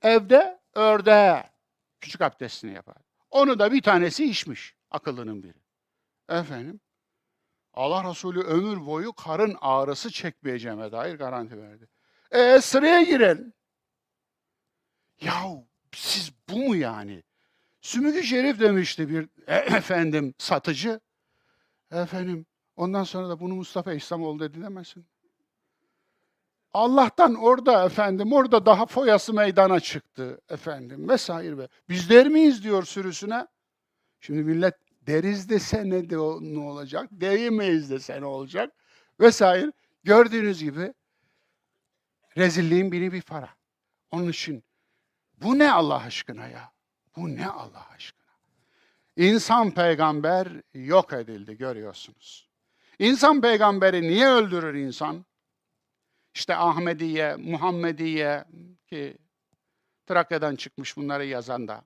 evde ördeğe küçük abdestini yapar. Onu da bir tanesi içmiş. Akıllının biri. Efendim. Allah Resulü ömür boyu karın ağrısı çekmeyeceğime dair garanti verdi. E sıraya girelim. Yahu siz bu mu yani? Sümükü şerif demişti bir e, efendim satıcı. Efendim ondan sonra da bunu Mustafa İslamoğlu dedi demesin. Allah'tan orada efendim orada daha foyası meydana çıktı efendim vesaire ve biz der miyiz diyor sürüsüne. Şimdi millet Deriz dese ne, de, ne olacak? Diyemeyiz dese ne olacak? Vesaire. Gördüğünüz gibi rezilliğin biri bir para. Onun için bu ne Allah aşkına ya? Bu ne Allah aşkına? İnsan peygamber yok edildi görüyorsunuz. İnsan peygamberi niye öldürür insan? İşte Ahmediye, Muhammediye ki Trakya'dan çıkmış bunları yazan da.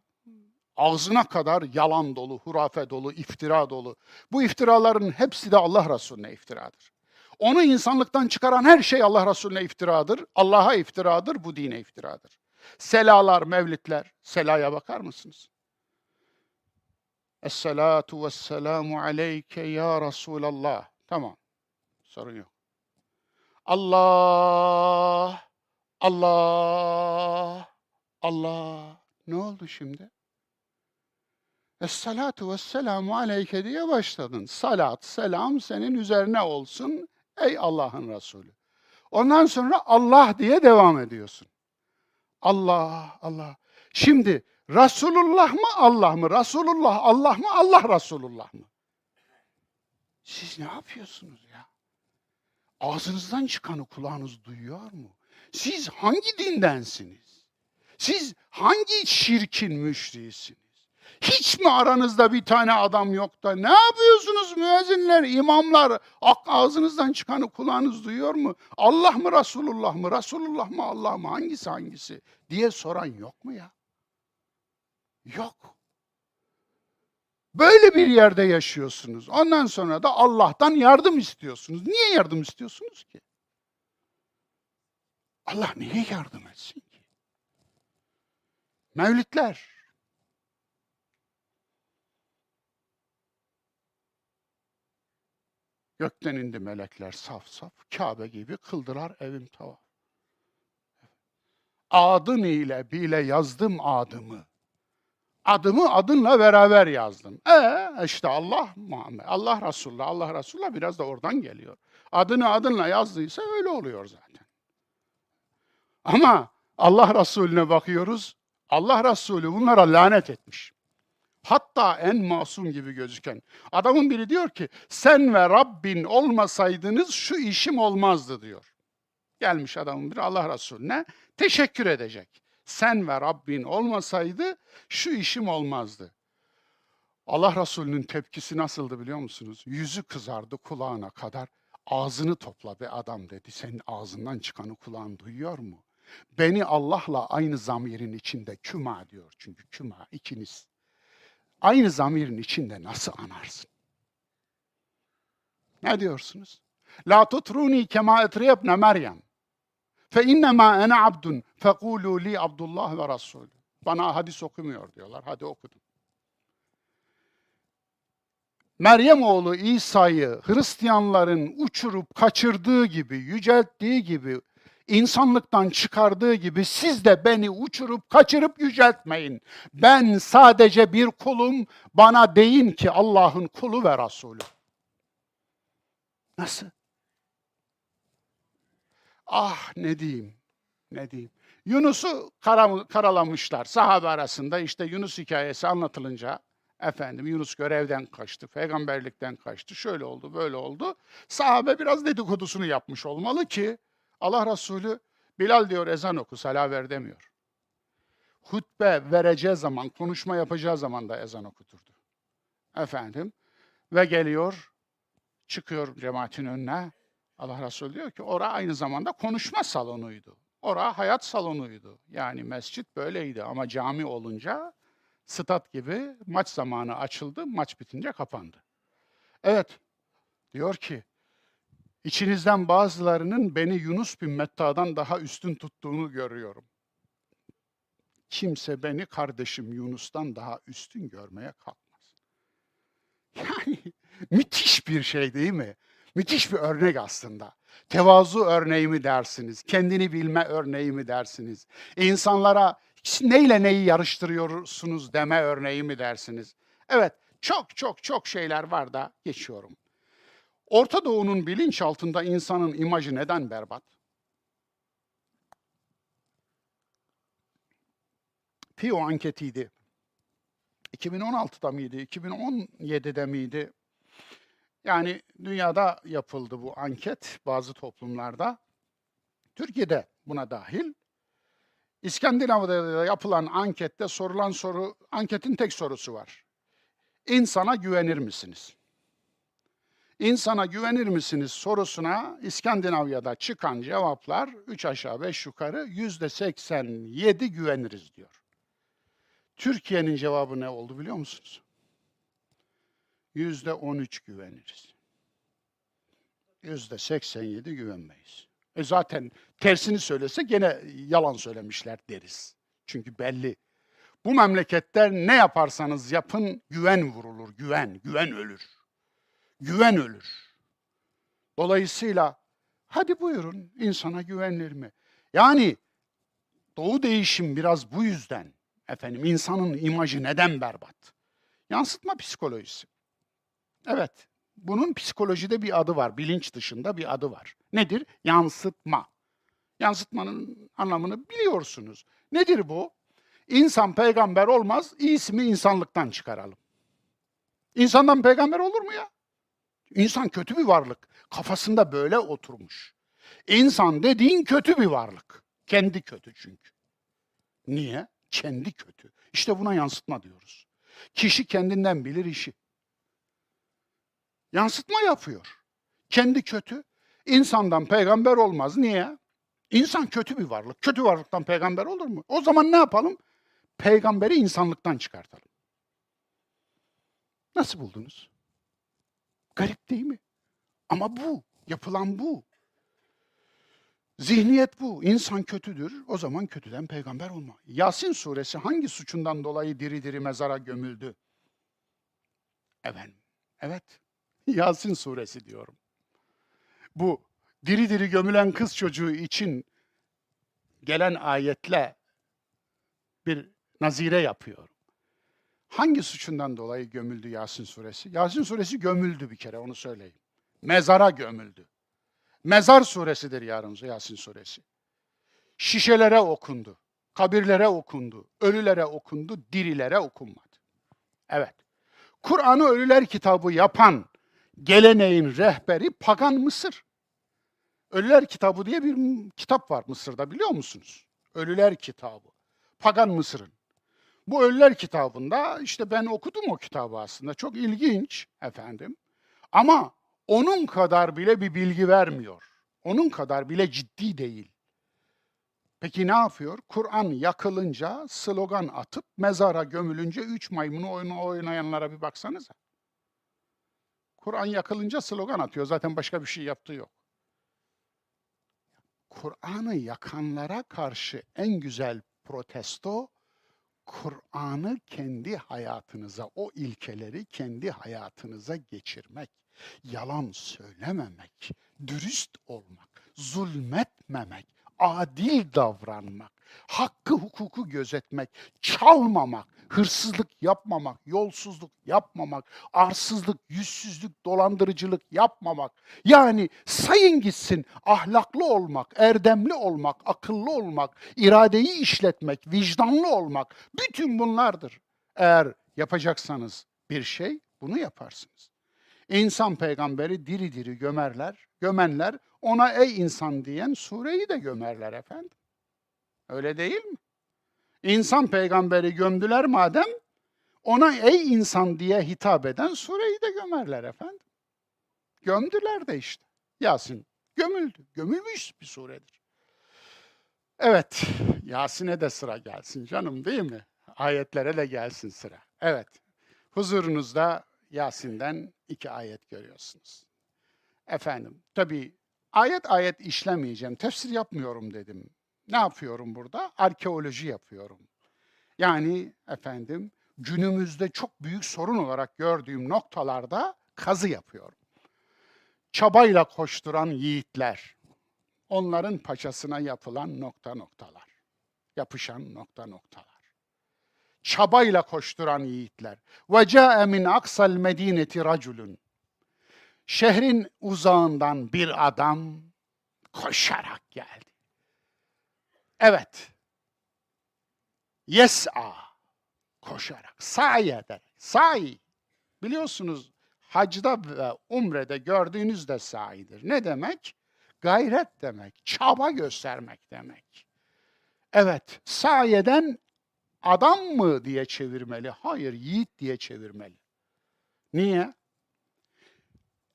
Ağzına kadar yalan dolu, hurafe dolu, iftira dolu. Bu iftiraların hepsi de Allah Resulüne iftiradır. Onu insanlıktan çıkaran her şey Allah Resulüne iftiradır. Allah'a iftiradır, bu dine iftiradır. Selalar, mevlitler. Selaya bakar mısınız? Esselatu vesselamu aleyke ya Resulallah. Tamam. Sorun yok. Allah, Allah, Allah. Ne oldu şimdi? Esselatu vesselamu aleyke diye başladın. Salat, selam senin üzerine olsun ey Allah'ın Resulü. Ondan sonra Allah diye devam ediyorsun. Allah, Allah. Şimdi Resulullah mı Allah mı? Resulullah Allah mı? Allah Resulullah mı? Siz ne yapıyorsunuz ya? Ağzınızdan çıkanı kulağınız duyuyor mu? Siz hangi dindensiniz? Siz hangi şirkin müşriğisiniz? Hiç mi aranızda bir tane adam yok da ne yapıyorsunuz müezzinler, imamlar? Ağzınızdan çıkanı kulağınız duyuyor mu? Allah mı Resulullah mı? Resulullah mı Allah mı? Hangisi hangisi? diye soran yok mu ya? Yok. Böyle bir yerde yaşıyorsunuz. Ondan sonra da Allah'tan yardım istiyorsunuz. Niye yardım istiyorsunuz ki? Allah niye yardım etsin ki? Mevlitler. Gökten indi melekler saf saf, Kabe gibi kıldılar evim tavaf. Adın ile bile yazdım adımı. Adımı adınla beraber yazdım. E işte Allah Muhammed, Allah Resulullah, Allah Resulullah biraz da oradan geliyor. Adını adınla yazdıysa öyle oluyor zaten. Ama Allah Resulüne bakıyoruz. Allah Resulü bunlara lanet etmiş. Hatta en masum gibi gözüken. Adamın biri diyor ki sen ve Rabbin olmasaydınız şu işim olmazdı diyor. Gelmiş adamın biri Allah Resulüne teşekkür edecek. Sen ve Rabbin olmasaydı şu işim olmazdı. Allah Resulü'nün tepkisi nasıldı biliyor musunuz? Yüzü kızardı kulağına kadar. Ağzını topla be adam dedi. Senin ağzından çıkanı kulağın duyuyor mu? Beni Allah'la aynı zamirin içinde küma diyor. Çünkü küma ikiniz. Aynı zamirin içinde nasıl anarsın? Ne diyorsunuz? La tutruni kema etriyebne Meryem. Fe innema ene abdun fekulu li Abdullah ve Rasul. Bana hadis okumuyor diyorlar. Hadi okudum. Meryem oğlu İsa'yı Hristiyanların uçurup kaçırdığı gibi, yücelttiği gibi, insanlıktan çıkardığı gibi siz de beni uçurup kaçırıp yüceltmeyin. Ben sadece bir kulum, bana deyin ki Allah'ın kulu ve Resulü. Nasıl? Ah ne diyeyim, ne diyeyim. Yunus'u kara, karalamışlar sahabe arasında işte Yunus hikayesi anlatılınca efendim Yunus görevden kaçtı, peygamberlikten kaçtı, şöyle oldu, böyle oldu. Sahabe biraz dedikodusunu yapmış olmalı ki Allah Resulü Bilal diyor ezan oku, sala ver demiyor. Hutbe vereceği zaman, konuşma yapacağı zaman da ezan okuturdu. Efendim ve geliyor, çıkıyor cemaatin önüne. Allah Resulü diyor ki ora aynı zamanda konuşma salonuydu. Ora hayat salonuydu. Yani mescit böyleydi ama cami olunca stat gibi maç zamanı açıldı, maç bitince kapandı. Evet, diyor ki içinizden bazılarının beni Yunus bin Metta'dan daha üstün tuttuğunu görüyorum. Kimse beni kardeşim Yunus'tan daha üstün görmeye kalkmaz. [laughs] Yani müthiş bir şey değil mi? Müthiş bir örnek aslında. Tevazu örneği mi dersiniz? Kendini bilme örneği mi dersiniz? İnsanlara neyle neyi yarıştırıyorsunuz deme örneği mi dersiniz? Evet, çok çok çok şeyler var da geçiyorum. Orta Doğu'nun bilinçaltında insanın imajı neden berbat? Pew anketiydi. 2016'da mıydı, 2017'de miydi? Yani dünyada yapıldı bu anket bazı toplumlarda. Türkiye'de buna dahil. İskandinavya'da da yapılan ankette sorulan soru, anketin tek sorusu var. İnsana güvenir misiniz? İnsana güvenir misiniz sorusuna İskandinavya'da çıkan cevaplar 3 aşağı 5 yukarı yüzde 87 güveniriz diyor. Türkiye'nin cevabı ne oldu biliyor musunuz? Yüzde 13 güveniriz. Yüzde 87 güvenmeyiz. E zaten tersini söylese gene yalan söylemişler deriz. Çünkü belli. Bu memleketler ne yaparsanız yapın güven vurulur, güven, güven ölür. Güven ölür. Dolayısıyla hadi buyurun insana güvenilir mi? Yani doğu değişim biraz bu yüzden. Efendim insanın imajı neden berbat? Yansıtma psikolojisi. Evet, bunun psikolojide bir adı var, bilinç dışında bir adı var. Nedir? Yansıtma. Yansıtmanın anlamını biliyorsunuz. Nedir bu? İnsan peygamber olmaz, iyisini insanlıktan çıkaralım. İnsandan peygamber olur mu ya? İnsan kötü bir varlık. Kafasında böyle oturmuş. İnsan dediğin kötü bir varlık. Kendi kötü çünkü. Niye? Kendi kötü. İşte buna yansıtma diyoruz. Kişi kendinden bilir işi. Yansıtma yapıyor. Kendi kötü. İnsandan peygamber olmaz. Niye? İnsan kötü bir varlık. Kötü varlıktan peygamber olur mu? O zaman ne yapalım? Peygamberi insanlıktan çıkartalım. Nasıl buldunuz? Garip değil mi? Ama bu, yapılan bu. Zihniyet bu. İnsan kötüdür. O zaman kötüden peygamber olma. Yasin suresi hangi suçundan dolayı diri diri mezara gömüldü? Efendim, evet. [laughs] Yasin suresi diyorum. Bu diri diri gömülen kız çocuğu için gelen ayetle bir nazire yapıyorum. Hangi suçundan dolayı gömüldü Yasin suresi? Yasin suresi gömüldü bir kere onu söyleyeyim. Mezara gömüldü. Mezar suresidir yarın Yasin suresi. Şişelere okundu, kabirlere okundu, ölülere okundu, dirilere okunmadı. Evet. Kur'an'ı ölüler kitabı yapan geleneğin rehberi pagan Mısır. Ölüler kitabı diye bir kitap var Mısır'da biliyor musunuz? Ölüler kitabı. Pagan Mısır'ın. Bu Ölüler kitabında işte ben okudum o kitabı aslında. Çok ilginç efendim. Ama onun kadar bile bir bilgi vermiyor. Onun kadar bile ciddi değil. Peki ne yapıyor? Kur'an yakılınca slogan atıp mezara gömülünce üç maymunu oyunu oynayanlara bir baksanıza. Kur'an yakılınca slogan atıyor. Zaten başka bir şey yaptığı yok. Kur'an'ı yakanlara karşı en güzel protesto Kur'an'ı kendi hayatınıza, o ilkeleri kendi hayatınıza geçirmek, yalan söylememek, dürüst olmak, zulmetmemek, adil davranmak, hakkı hukuku gözetmek, çalmamak, hırsızlık yapmamak, yolsuzluk yapmamak, arsızlık, yüzsüzlük, dolandırıcılık yapmamak. Yani sayın gitsin ahlaklı olmak, erdemli olmak, akıllı olmak, iradeyi işletmek, vicdanlı olmak bütün bunlardır. Eğer yapacaksanız bir şey bunu yaparsınız. İnsan peygamberi diri diri gömerler, gömenler ona ey insan diyen sureyi de gömerler efendim. Öyle değil mi? İnsan peygamberi gömdüler madem, ona ey insan diye hitap eden sureyi de gömerler efendim. Gömdüler de işte. Yasin gömüldü. Gömülmüş bir suredir. Evet, Yasin'e de sıra gelsin canım değil mi? Ayetlere de gelsin sıra. Evet, huzurunuzda Yasin'den iki ayet görüyorsunuz. Efendim, tabii ayet ayet işlemeyeceğim, tefsir yapmıyorum dedim. Ne yapıyorum burada? Arkeoloji yapıyorum. Yani efendim günümüzde çok büyük sorun olarak gördüğüm noktalarda kazı yapıyorum. Çabayla koşturan yiğitler, onların paçasına yapılan nokta noktalar, yapışan nokta noktalar. Çabayla koşturan yiğitler. Ve ca'e min aksal medineti. Şehrin uzağından bir adam koşarak geldi. Evet. Yes'a. Koşarak, sahi ederek, sahi. Biliyorsunuz hacda ve umrede gördüğünüz de sahidir. Ne demek? Gayret demek, çaba göstermek demek. Evet, sahi eden adam mı diye çevirmeli? Hayır, yiğit diye çevirmeli. Niye?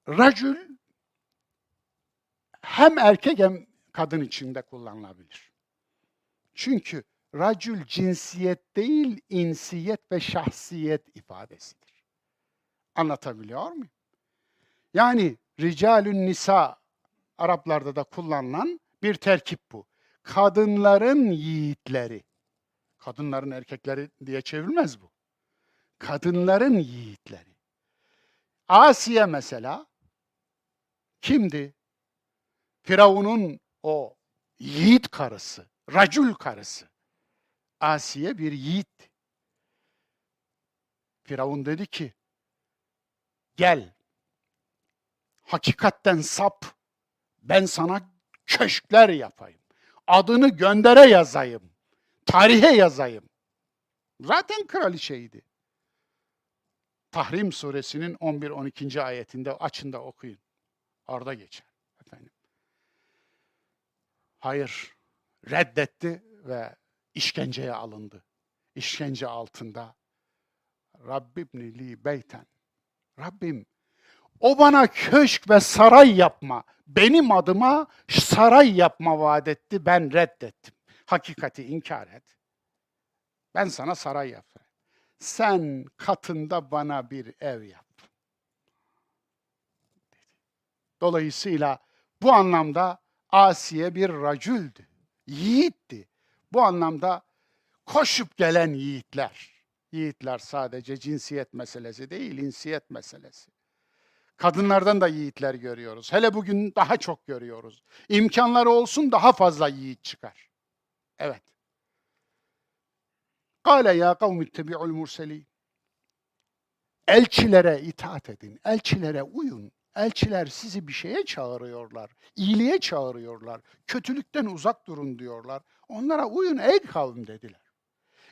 Racül hem erkek hem kadın içinde kullanılabilir. Çünkü racül cinsiyet değil, insiyet ve şahsiyet ifadesidir. Anlatabiliyor muyum? Yani ricalün nisa Araplarda da kullanılan bir terkip bu. Kadınların yiğitleri. Kadınların erkekleri diye çevrilmez bu. Kadınların yiğitleri. Asiye mesela kimdi? Firavun'un o yiğit karısı, racül karısı. Asiye bir yiğit. Firavun dedi ki, gel, hakikatten sap, ben sana köşkler yapayım. Adını göndere yazayım, tarihe yazayım. Zaten kraliçeydi. Tahrim suresinin 11-12. ayetinde açın da okuyun. Orada geçer efendim. Hayır, reddetti ve işkenceye alındı. İşkence altında. Rabbibni li beyten. Rabbim o bana köşk ve saray yapma, benim adıma saray yapma vaat etti, ben reddettim. Hakikati inkar et. Ben sana saray yapayım. Sen katında bana bir ev yap. Dolayısıyla bu anlamda Asiye bir racüldü, yiğitti. Bu anlamda koşup gelen yiğitler. Yiğitler sadece cinsiyet meselesi değil, insiyet meselesi. Kadınlardan da yiğitler görüyoruz. Hele bugün daha çok görüyoruz. İmkanları olsun daha fazla yiğit çıkar. Evet. Kale ya kavmi ittebi'ul murselin. Elçilere itaat edin, elçilere uyun. Elçiler sizi bir şeye çağırıyorlar, iyiliğe çağırıyorlar, kötülükten uzak durun diyorlar. Onlara uyun ey kavim dediler.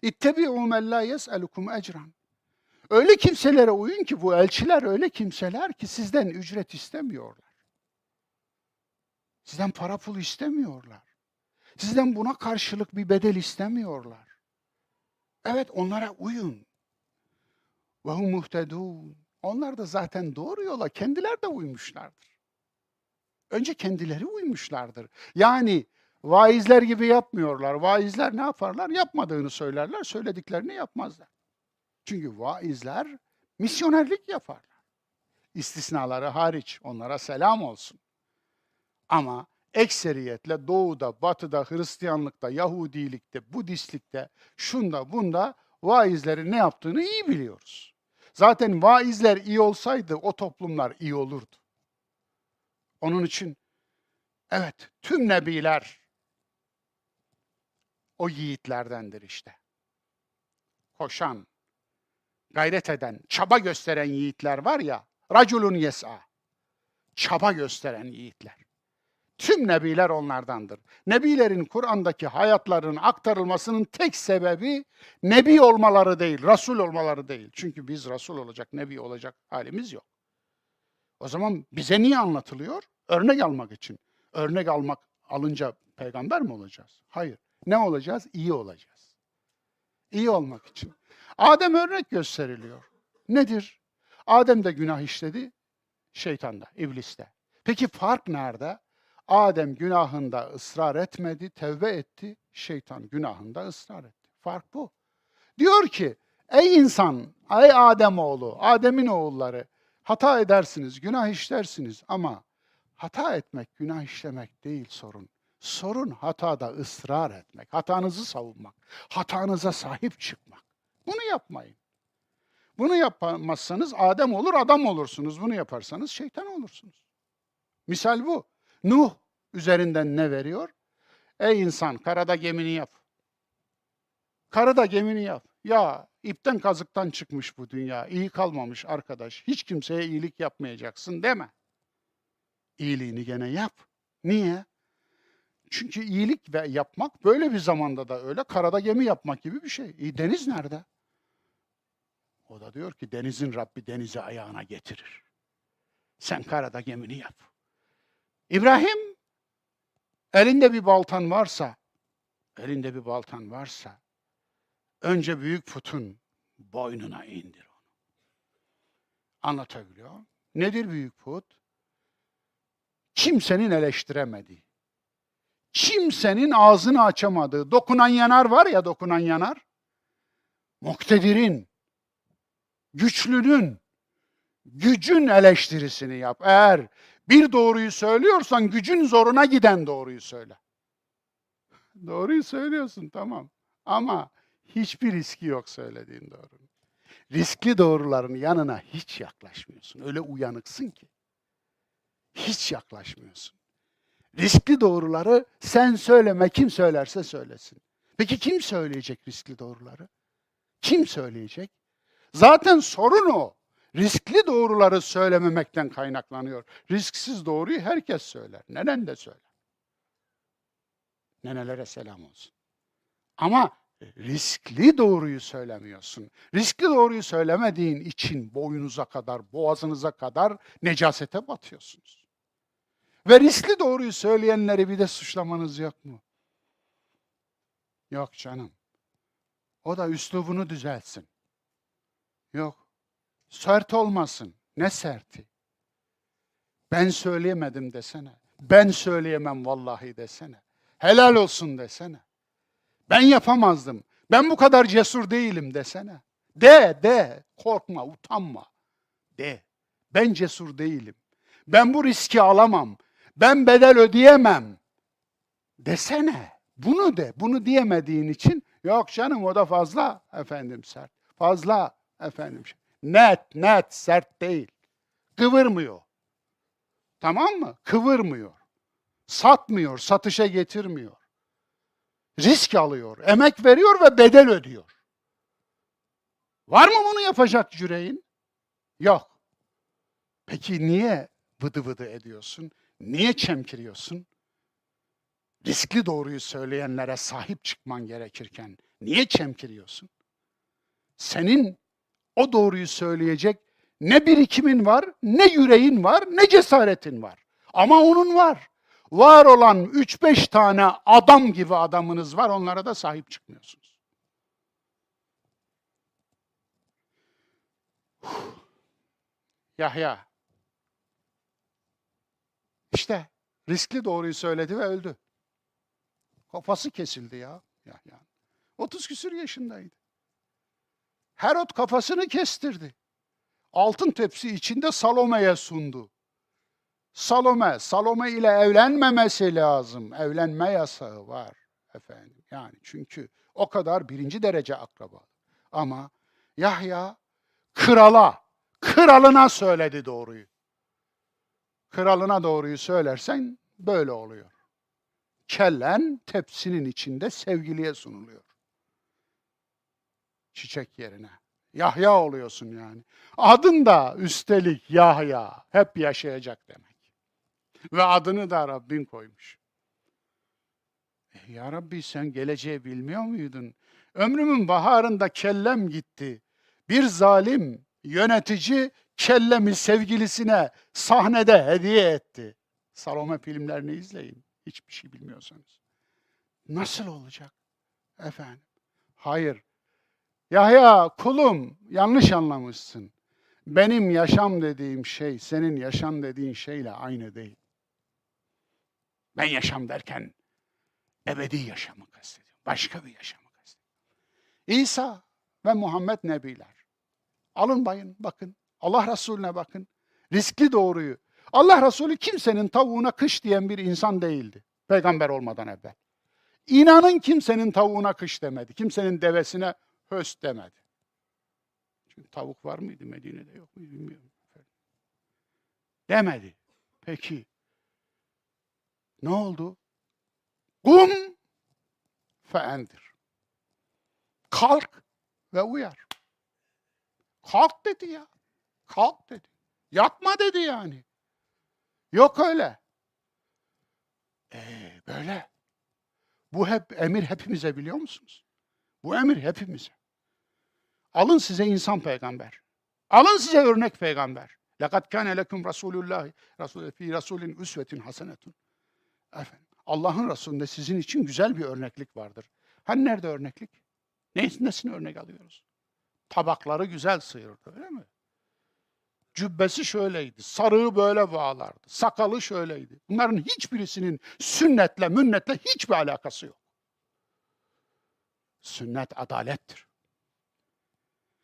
İttebi'u men la yes'elukum ecran. Öyle kimselere uyun ki bu elçiler öyle kimseler ki sizden ücret istemiyorlar. Sizden para pul istemiyorlar. Sizden buna karşılık bir bedel istemiyorlar. Evet onlara uyun. Ve hum muhtedun. Onlar da zaten doğru yola kendiler de uymuşlardır. Önce kendileri uymuşlardır. Yani vaizler gibi yapmıyorlar. Vaizler ne yaparlar? Yapmadığını söylerler, söylediklerini yapmazlar. Çünkü vaizler misyonerlik yaparlar. İstisnaları hariç onlara selam olsun. Ama ekseriyetle doğuda, batıda, Hristiyanlıkta, Yahudilikte, Budistlikte, şunda bunda vaizlerin ne yaptığını iyi biliyoruz. Zaten vaizler iyi olsaydı o toplumlar iyi olurdu. Onun için evet tüm nebiler o yiğitlerdendir işte. Koşan, gayret eden, çaba gösteren yiğitler var ya, raculun yes'a. Çaba gösteren yiğitler. Tüm nebiler onlardandır. Nebilerin Kur'an'daki hayatlarının aktarılmasının tek sebebi nebi olmaları değil, rasul olmaları değil. Çünkü biz rasul olacak, nebi olacak halimiz yok. O zaman bize niye anlatılıyor? Örnek almak için. Örnek almak alınca peygamber mi olacağız? Hayır. Ne olacağız? İyi olacağız. İyi olmak için. Adem örnek gösteriliyor. Nedir? Adem de günah işledi, şeytan da, iblis de. Peki fark nerede? Adem günahında ısrar etmedi, tevbe etti. Şeytan günahında ısrar etti. Fark bu. Diyor ki, ey insan, ey Adem oğlu, Adem'in oğulları, hata edersiniz, günah işlersiniz ama hata etmek, günah işlemek değil sorun. Sorun hatada ısrar etmek, hatanızı savunmak, hatanıza sahip çıkmak. Bunu yapmayın. Bunu yapmazsanız Adem olur, adam olursunuz. Bunu yaparsanız şeytan olursunuz. Misal bu. Nuh üzerinden ne veriyor? Ey insan karada gemini yap. Karada gemini yap. Ya ipten kazıktan çıkmış bu dünya. İyi kalmamış arkadaş. Hiç kimseye iyilik yapmayacaksın deme. İyiliğini gene yap. Niye? Çünkü iyilik ve yapmak böyle bir zamanda da öyle. Karada gemi yapmak gibi bir şey. E, deniz nerede? O da diyor ki denizin Rabbi denizi ayağına getirir. Sen karada gemini yap. İbrahim elinde bir baltan varsa, elinde bir baltan varsa önce büyük putun boynuna indir onu. Anlatabiliyor. Nedir büyük put? Kimsenin eleştiremediği, kimsenin ağzını açamadığı, dokunan yanar var ya dokunan yanar. Muktedirin, güçlünün, gücün eleştirisini yap. Eğer bir doğruyu söylüyorsan gücün zoruna giden doğruyu söyle. Doğruyu söylüyorsun tamam. Ama hiçbir riski yok söylediğin doğrunun. Riskli doğruların yanına hiç yaklaşmıyorsun. Öyle uyanıksın ki. Hiç yaklaşmıyorsun. Riskli doğruları sen söyleme, kim söylerse söylesin. Peki kim söyleyecek riskli doğruları? Kim söyleyecek? Zaten sorun o. Riskli doğruları söylememekten kaynaklanıyor. Risksiz doğruyu herkes söyler. Nenen de söyler. Nenelere selam olsun. Ama riskli doğruyu söylemiyorsun. Riskli doğruyu söylemediğin için boyunuza kadar, boğazınıza kadar necasete batıyorsunuz. Ve riskli doğruyu söyleyenleri bir de suçlamanız yok mu? Yok canım. O da üslubunu düzeltsin. Yok. Sert olmasın. Ne serti? Ben söyleyemedim desene. Ben söyleyemem vallahi desene. Helal olsun desene. Ben yapamazdım. Ben bu kadar cesur değilim desene. De, de. Korkma, utanma. De. Ben cesur değilim. Ben bu riski alamam. Ben bedel ödeyemem. Desene. Bunu de. Bunu diyemediğin için yok canım o da fazla efendim sert. Fazla efendim. Net, net, sert değil. Kıvırmıyor. Tamam mı? Kıvırmıyor. Satmıyor, satışa getirmiyor. Risk alıyor, emek veriyor ve bedel ödüyor. Var mı bunu yapacak yüreğin? Yok. Peki niye vıdı vıdı ediyorsun? Niye çemkiriyorsun? Riskli doğruyu söyleyenlere sahip çıkman gerekirken niye çemkiriyorsun? Senin o doğruyu söyleyecek ne birikimin var, ne yüreğin var, ne cesaretin var. Ama onun var. Var olan 3-5 tane adam gibi adamınız var, onlara da sahip çıkmıyorsunuz. Yahya. İşte riskli doğruyu söyledi ve öldü. Kafası kesildi ya Yahya. 30 küsür yaşındaydı. Herod kafasını kestirdi. Altın tepsi içinde Salome'ye sundu. Salome, Salome ile evlenmemesi lazım. Evlenme yasağı var efendim. Yani çünkü o kadar birinci derece akraba. Ama Yahya krala, kralına söyledi doğruyu. Kralına doğruyu söylersen böyle oluyor. Kellen tepsinin içinde sevgiliye sunuluyor. Çiçek yerine. Yahya oluyorsun yani. Adın da üstelik Yahya. Hep yaşayacak demek. Ve adını da Rabbin koymuş. E, ya Rabbi sen geleceği bilmiyor muydun? Ömrümün baharında kellem gitti. Bir zalim yönetici kellemi sevgilisine sahnede hediye etti. Salome filmlerini izleyin. Hiçbir şey bilmiyorsanız. Nasıl olacak? Efendim. Hayır. Yahya kulum yanlış anlamışsın. Benim yaşam dediğim şey senin yaşam dediğin şeyle aynı değil. Ben yaşam derken ebedi yaşamı kastediyorum. Başka bir yaşamı kastediyorum. İsa ve Muhammed Nebiler. Alın bayın bakın. Allah Resulüne bakın. Riskli doğruyu. Allah Resulü kimsenin tavuğuna kış diyen bir insan değildi. Peygamber olmadan evvel. İnanın kimsenin tavuğuna kış demedi. Kimsenin devesine höst demedi. Çünkü tavuk var mıydı Medine'de yok muydu bilmiyorum. Demedi. Peki ne oldu? Kum feendir. Kalk ve uyar. Kalk dedi ya. Kalk dedi. Yatma dedi yani. Yok öyle. Ee, böyle. Bu hep emir hepimize biliyor musunuz? Bu emir hepimize. Alın size insan peygamber. Alın size örnek peygamber. Lekad kâne leküm Resulullah Resul fi Resulin üsvetün hasenetun. Efendim, Allah'ın Resulü'nde sizin için güzel bir örneklik vardır. Hani nerede örneklik? Nesinden örnek alıyoruz? Tabakları güzel sıyırdı öyle mi? Cübbesi şöyleydi, sarığı böyle bağlardı, sakalı şöyleydi. Bunların hiçbirisinin sünnetle, münnetle hiçbir alakası yok. Sünnet adalettir.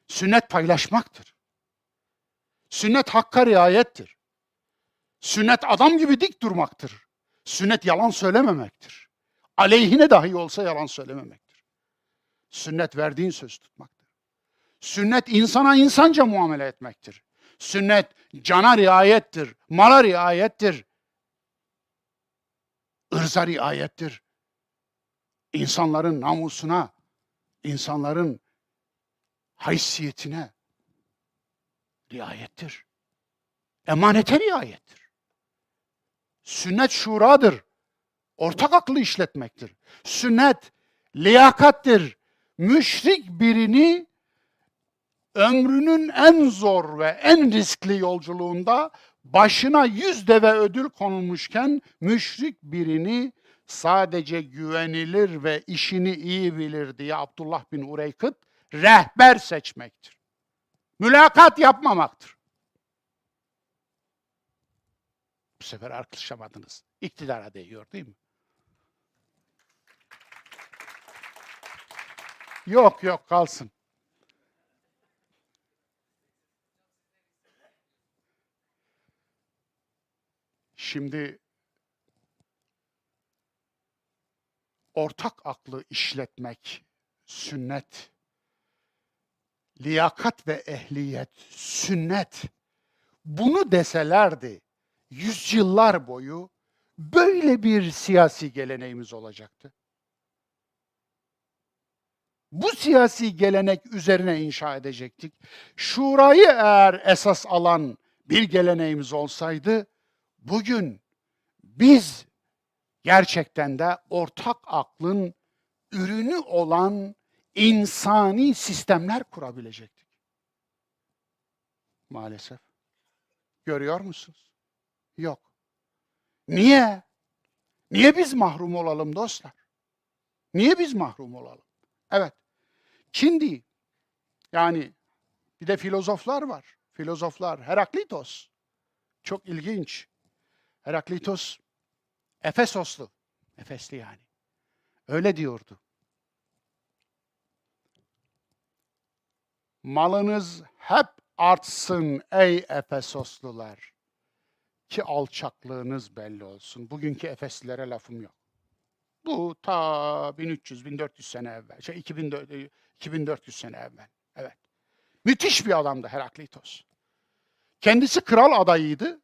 Sünnet paylaşmaktır. Sünnet hakka riayettir. Sünnet adam gibi dik durmaktır. Sünnet yalan söylememektir. Aleyhine dahi olsa yalan söylememektir. Sünnet verdiğin söz tutmaktır. Sünnet insana insanca muamele etmektir. Sünnet cana riayettir, mala riayettir. ırza riayettir. İnsanların namusuna, insanların haysiyetine riayettir. Emanete riayettir. Sünnet şuradır. Ortak aklı işletmektir. Sünnet liyakattir. Müşrik birini ömrünün en zor ve en riskli yolculuğunda başına yüz deve ödül konulmuşken müşrik birini sadece güvenilir ve işini iyi bilir diye Abdullah bin Ureykıt rehber seçmektir. Mülakat yapmamaktır. Bu sefer alkışlamadınız. İktidara değiyor değil mi? Yok yok kalsın. Şimdi ortak aklı işletmek sünnet. Liyakat ve ehliyet sünnet. Bunu deselerdi yüzyıllar boyu böyle bir siyasi geleneğimiz olacaktı. Bu siyasi gelenek üzerine inşa edecektik. Şurayı eğer esas alan bir geleneğimiz olsaydı, bugün biz gerçekten de ortak aklın ürünü olan insani sistemler kurabilecektik. Maalesef. Görüyor musunuz? Yok. Niye? Niye biz mahrum olalım dostlar? Niye biz mahrum olalım? Evet. Şimdi yani bir de filozoflar var. Filozoflar Heraklitos. Çok ilginç. Heraklitos Efesoslu. Efesli yani. Öyle diyordu. Malınız hep artsın ey Efesoslular. Ki alçaklığınız belli olsun. Bugünkü Efeslilere lafım yok. Bu ta 1300-1400 sene evvel. Şey 2400, 2400 sene evvel. Evet. Müthiş bir adamdı Heraklitos. Kendisi kral adayıydı.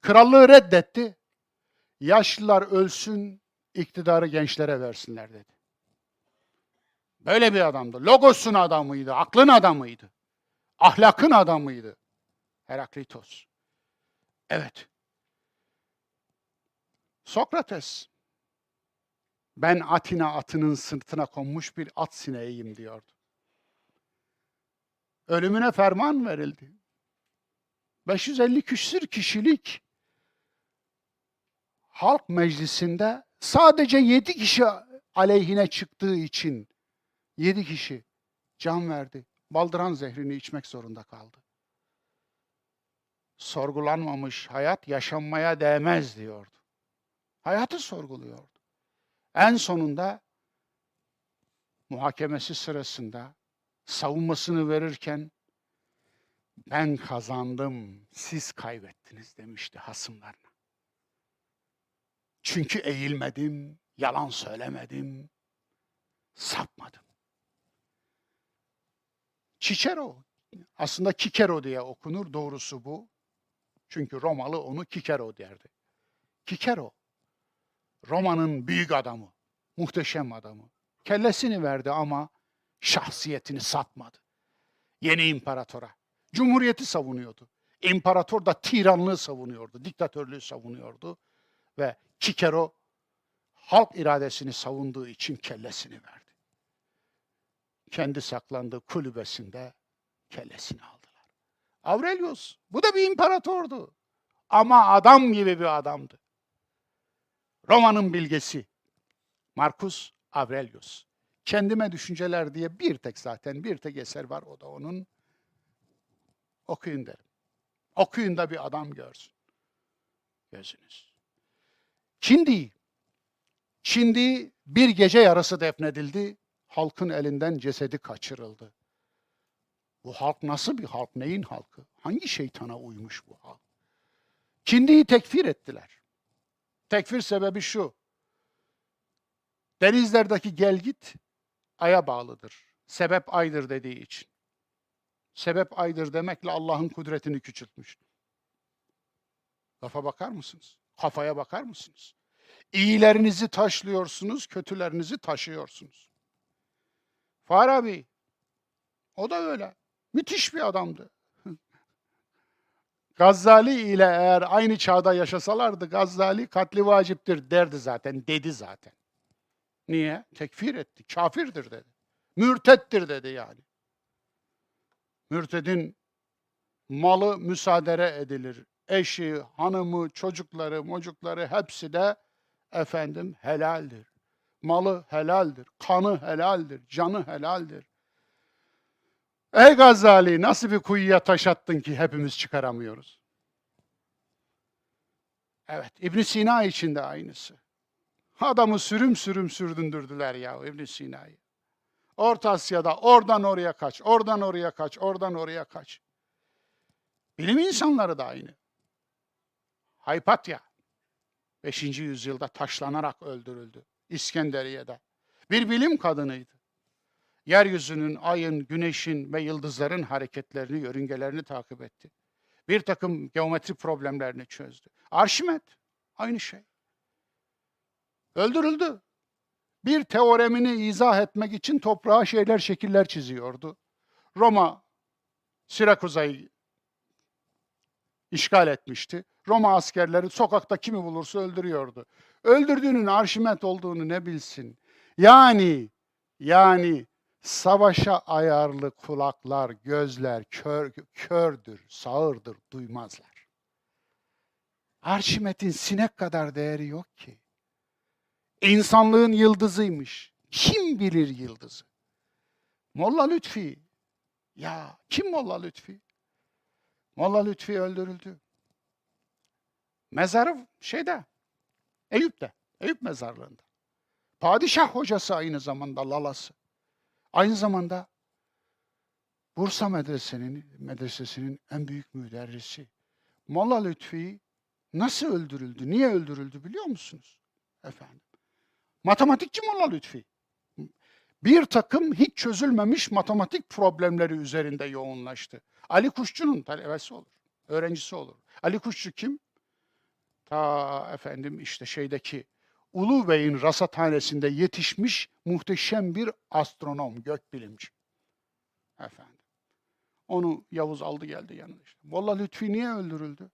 Krallığı reddetti. Yaşlılar ölsün, iktidarı gençlere versinler dedi. Böyle bir adamdı. Logosun adamıydı, aklın adamıydı. Ahlakın adamıydı. Heraklitos. Evet. Sokrates. Ben Atina atının sırtına konmuş bir at sineğiyim diyordu. Ölümüne ferman verildi. 550 küsür kişilik halk meclisinde sadece 7 kişi aleyhine çıktığı için 7 kişi can verdi. Baldıran zehrini içmek zorunda kaldı. Sorgulanmamış hayat yaşanmaya değmez diyordu. Hayatı sorguluyordu. En sonunda muhakemesi sırasında savunmasını verirken ben kazandım, siz kaybettiniz demişti hasımlarına. Çünkü eğilmedim, yalan söylemedim, sapmadım. Cicero, aslında Kikero diye okunur, doğrusu bu. Çünkü Romalı onu Kikero derdi. Kikero, Roma'nın büyük adamı, muhteşem adamı. Kellesini verdi ama şahsiyetini satmadı. Yeni imparatora. Cumhuriyeti savunuyordu. İmparator da tiranlığı savunuyordu, diktatörlüğü savunuyordu. Ve Kikero halk iradesini savunduğu için kellesini verdi. kendi saklandığı kulübesinde kellesini aldılar. Aurelius bu da bir imparatordu. Ama adam gibi bir adamdı. Roma'nın bilgesi. Marcus Aurelius. Kendime Düşünceler diye bir tek zaten bir tek eser var o da onun. Okuyun derim. Okuyun da bir adam görsün. Gözünüz. Şimdi, şimdi bir gece yarısı defnedildi. Halkın elinden cesedi kaçırıldı. Bu halk nasıl bir halk? Neyin halkı? Hangi şeytana uymuş bu halk? Kindi'yi tekfir ettiler. Tekfir sebebi şu. Denizlerdeki gel git aya bağlıdır. Sebep aydır dediği için. Sebep aydır demekle Allah'ın kudretini küçültmüş. Lafa bakar mısınız? Kafaya bakar mısınız? İyilerinizi taşlıyorsunuz, kötülerinizi taşıyorsunuz. Farabi, o da öyle. Müthiş bir adamdı. [laughs] Gazali ile eğer aynı çağda yaşasalardı Gazali katli vaciptir derdi zaten, dedi zaten. Niye? Tekfir etti, kafirdir dedi. Mürtettir dedi yani. Mürtedin malı müsaadere edilir. Eşi, hanımı, çocukları, mocukları hepsi de efendim helaldir. Malı helaldir, kanı helaldir, canı helaldir. Ey Gazali nasıl bir kuyuya taş attın ki hepimiz çıkaramıyoruz? Evet, İbn Sina için de aynısı. Adamı sürüm sürüm sürdündürdüler ya İbn Sina'yı. Orta Asya'da oradan oraya kaç, oradan oraya kaç, oradan oraya kaç. Bilim insanları da aynı. Haypatya 5. yüzyılda taşlanarak öldürüldü İskenderiye'de. Bir bilim kadınıydı. Yeryüzünün, ayın, güneşin ve yıldızların hareketlerini, yörüngelerini takip etti. Bir takım geometri problemlerini çözdü. Arşimet aynı şey. Öldürüldü. Bir teoremini izah etmek için toprağa şeyler, şekiller çiziyordu. Roma Sirakuza'yı işgal etmişti. Roma askerleri sokakta kimi bulursa öldürüyordu. Öldürdüğünün Arşimet olduğunu ne bilsin. Yani yani savaşa ayarlı kulaklar, gözler kör, kördür, sağırdır, duymazlar. Arşimet'in sinek kadar değeri yok ki. İnsanlığın yıldızıymış. Kim bilir yıldızı? Molla Lütfi. Ya kim Molla Lütfi? Molla Lütfi öldürüldü. Mezarı şeyde, Eyüp'te, Eyüp mezarlığında. Padişah hocası aynı zamanda lalası. Aynı zamanda Bursa Medrese'nin medresesinin en büyük müderrisi. Molla Lütfi nasıl öldürüldü? Niye öldürüldü biliyor musunuz? Efendim. Matematikçi Molla Lütfi. Bir takım hiç çözülmemiş matematik problemleri üzerinde yoğunlaştı. Ali Kuşçu'nun talebesi olur, öğrencisi olur. Ali Kuşçu kim? Ta efendim işte şeydeki Ulu Bey'in rasathanesinde yetişmiş muhteşem bir astronom, gökbilimci. Efendim. Onu Yavuz aldı geldi yanına işte. Molla Lütfi niye öldürüldü?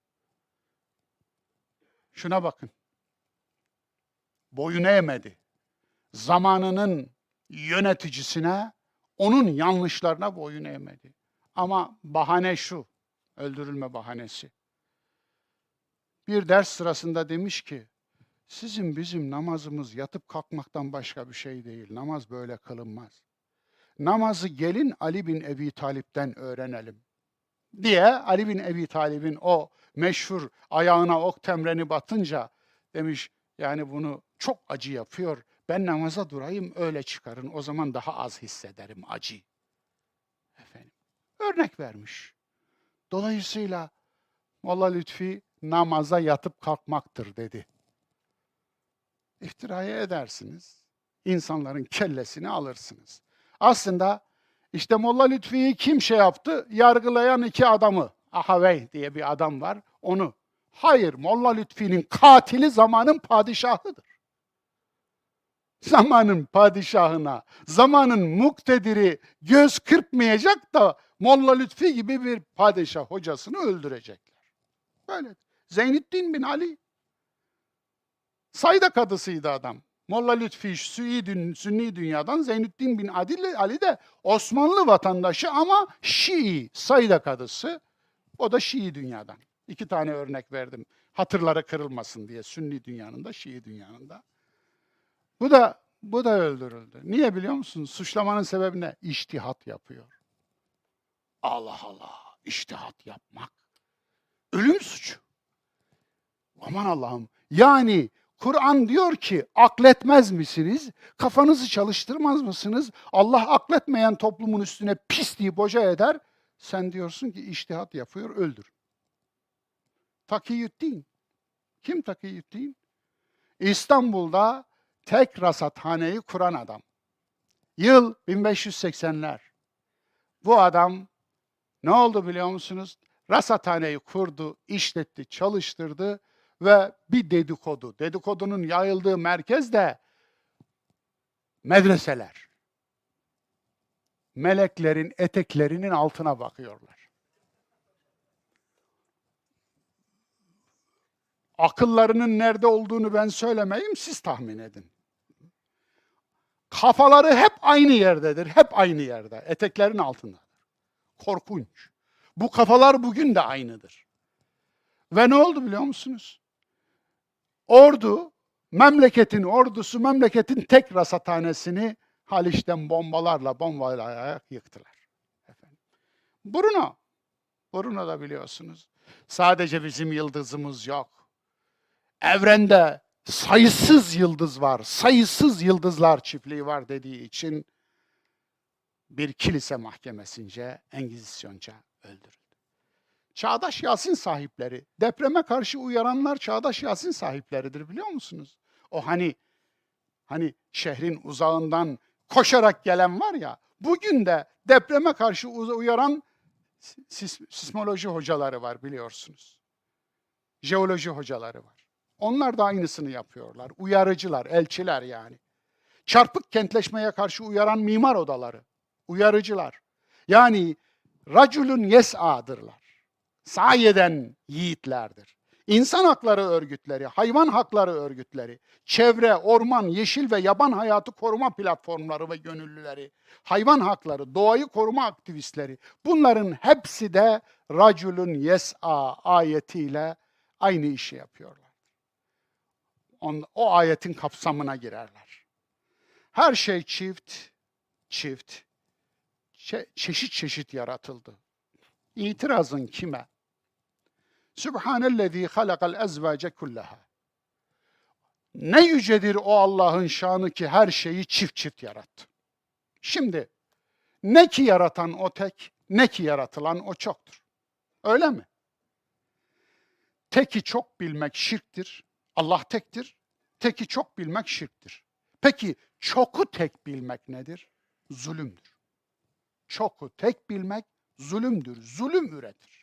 Şuna bakın. Boyun eğmedi. Zamanının yöneticisine, onun yanlışlarına boyun eğmedi. Ama bahane şu, öldürülme bahanesi. Bir ders sırasında demiş ki, sizin bizim namazımız yatıp kalkmaktan başka bir şey değil. Namaz böyle kılınmaz. Namazı gelin Ali bin Ebi Talip'ten öğrenelim. Diye Ali bin Ebi Talip'in o meşhur ayağına ok temreni batınca demiş yani bunu çok acı yapıyor. Ben namaza durayım öyle çıkarın. O zaman daha az hissederim acı. Efendim. Örnek vermiş. Dolayısıyla Molla Lütfi namaza yatıp kalkmaktır dedi. İftiraya edersiniz. İnsanların kellesini alırsınız. Aslında işte Molla Lütfi'yi kim şey yaptı? Yargılayan iki adamı. Ahavey diye bir adam var. Onu. Hayır, Molla Lütfi'nin katili zamanın padişahıdır. Zamanın padişahına, zamanın muktediri göz kırpmayacak da Molla Lütfi gibi bir padişah hocasını öldürecekler. Böyle. Zeynettin bin Ali Sayda kadısıydı adam. Molla Lütfi Sünni, Sünni dünyadan Zeynüddin bin Adil Ali de Osmanlı vatandaşı ama Şii, sayıda kadısı. O da Şii dünyadan. İki tane örnek verdim. Hatırları kırılmasın diye Sünni dünyanın da Şii dünyanın. Bu da bu da öldürüldü. Niye biliyor musun? Suçlamanın sebebi ne? İçtihat yapıyor. Allah Allah, içtihat yapmak. Ölüm suçu. Aman Allah'ım. Yani Kur'an diyor ki akletmez misiniz? Kafanızı çalıştırmaz mısınız? Allah akletmeyen toplumun üstüne pisliği boca eder. Sen diyorsun ki iştihat yapıyor, öldür. Takiyüddin. Kim Takiyüddin? İstanbul'da tek rasathaneyi kuran adam. Yıl 1580'ler. Bu adam ne oldu biliyor musunuz? Rasathaneyi kurdu, işletti, çalıştırdı ve bir dedikodu. Dedikodunun yayıldığı merkez de medreseler. Meleklerin eteklerinin altına bakıyorlar. Akıllarının nerede olduğunu ben söylemeyeyim, siz tahmin edin. Kafaları hep aynı yerdedir, hep aynı yerde, eteklerin altındadır. Korkunç. Bu kafalar bugün de aynıdır. Ve ne oldu biliyor musunuz? Ordu, memleketin ordusu, memleketin tek rasathanesini Haliç'ten bombalarla, bombalayarak yıktılar. Efendim. Bruno, Bruno da biliyorsunuz. Sadece bizim yıldızımız yok. Evrende sayısız yıldız var, sayısız yıldızlar çiftliği var dediği için bir kilise mahkemesince, engizisyonca öldürüldü. Çağdaş Yasin sahipleri, depreme karşı uyaranlar çağdaş Yasin sahipleridir biliyor musunuz? O hani hani şehrin uzağından koşarak gelen var ya, bugün de depreme karşı uyaran sis, sismoloji hocaları var biliyorsunuz. Jeoloji hocaları var. Onlar da aynısını yapıyorlar. Uyarıcılar, elçiler yani. Çarpık kentleşmeye karşı uyaran mimar odaları, uyarıcılar. Yani raculun yes'a'dırlar. Sahi eden yiğitlerdir. İnsan hakları örgütleri, hayvan hakları örgütleri, çevre, orman, yeşil ve yaban hayatı koruma platformları ve gönüllüleri, hayvan hakları, doğayı koruma aktivistleri bunların hepsi de raculun yes'a ayetiyle aynı işi yapıyorlar. O ayetin kapsamına girerler. Her şey çift, çift, çe- çeşit çeşit yaratıldı. İtirazın kime? Sübhanellezî halakal ezvâce kullaha. Ne yücedir o Allah'ın şanı ki her şeyi çift çift yarattı. Şimdi ne ki yaratan o tek, ne ki yaratılan o çoktur. Öyle mi? Teki çok bilmek şirktir. Allah tektir. Teki çok bilmek şirktir. Peki çoku tek bilmek nedir? Zulümdür. Çoku tek bilmek zulümdür. Zulüm üretir.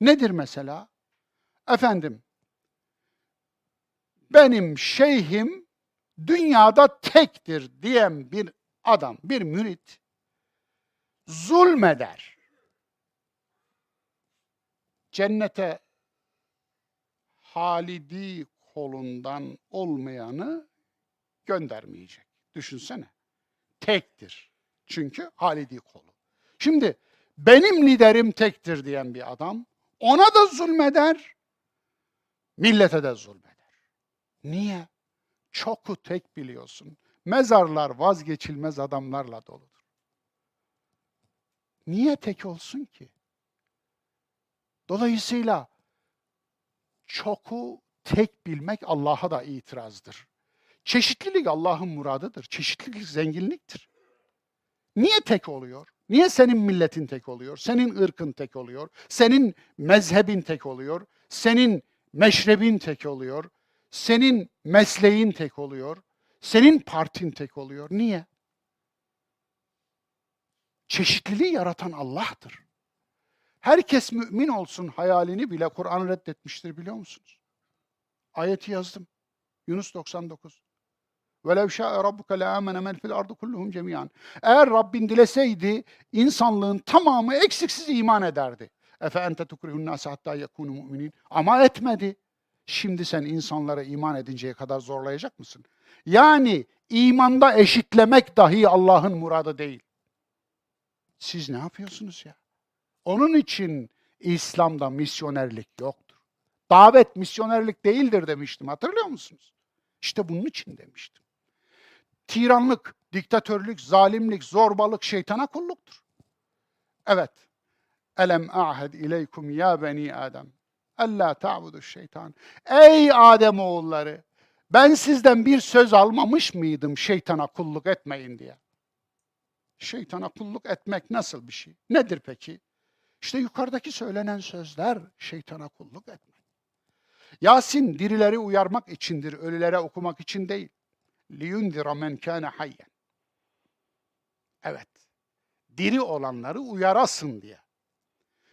Nedir mesela? Efendim, benim şeyhim dünyada tektir diyen bir adam, bir mürit zulmeder. Cennete halidi kolundan olmayanı göndermeyecek. Düşünsene. Tektir. Çünkü halidi kolu. Şimdi benim liderim tektir diyen bir adam ona da zulmeder, millete de zulmeder. Niye? Çoku tek biliyorsun. Mezarlar vazgeçilmez adamlarla doludur. Niye tek olsun ki? Dolayısıyla çoku tek bilmek Allah'a da itirazdır. Çeşitlilik Allah'ın muradıdır. Çeşitlilik zenginliktir. Niye tek oluyor? Niye senin milletin tek oluyor? Senin ırkın tek oluyor? Senin mezhebin tek oluyor? Senin meşrebin tek oluyor? Senin mesleğin tek oluyor? Senin partin tek oluyor. Niye? Çeşitliliği yaratan Allah'tır. Herkes mümin olsun hayalini bile Kur'an reddetmiştir biliyor musunuz? Ayeti yazdım. Yunus 99. وَلَوْ شَاءَ رَبُّكَ لَآمَنَ مَنْ فِي الْأَرْضِ كُلُّهُمْ جَمِيعًا Eğer Rabbin dileseydi insanlığın tamamı eksiksiz iman ederdi. Efe ente tukrihun nase hatta yekunu mu'minin. Ama etmedi. Şimdi sen insanlara iman edinceye kadar zorlayacak mısın? Yani imanda eşitlemek dahi Allah'ın muradı değil. Siz ne yapıyorsunuz ya? Onun için İslam'da misyonerlik yoktur. Davet misyonerlik değildir demiştim. Hatırlıyor musunuz? İşte bunun için demiştim. Tiranlık, diktatörlük, zalimlik, zorbalık şeytana kulluktur. Evet. Elem ahed ileykum ya beni Adem. Alla ta'budu şeytan. Ey Adem oğulları, ben sizden bir söz almamış mıydım şeytana kulluk etmeyin diye? Şeytana kulluk etmek nasıl bir şey? Nedir peki? İşte yukarıdaki söylenen sözler şeytana kulluk etmek. Yasin dirileri uyarmak içindir, ölülere okumak için değil liyundira men kâne hayyen. Evet. Diri olanları uyarasın diye.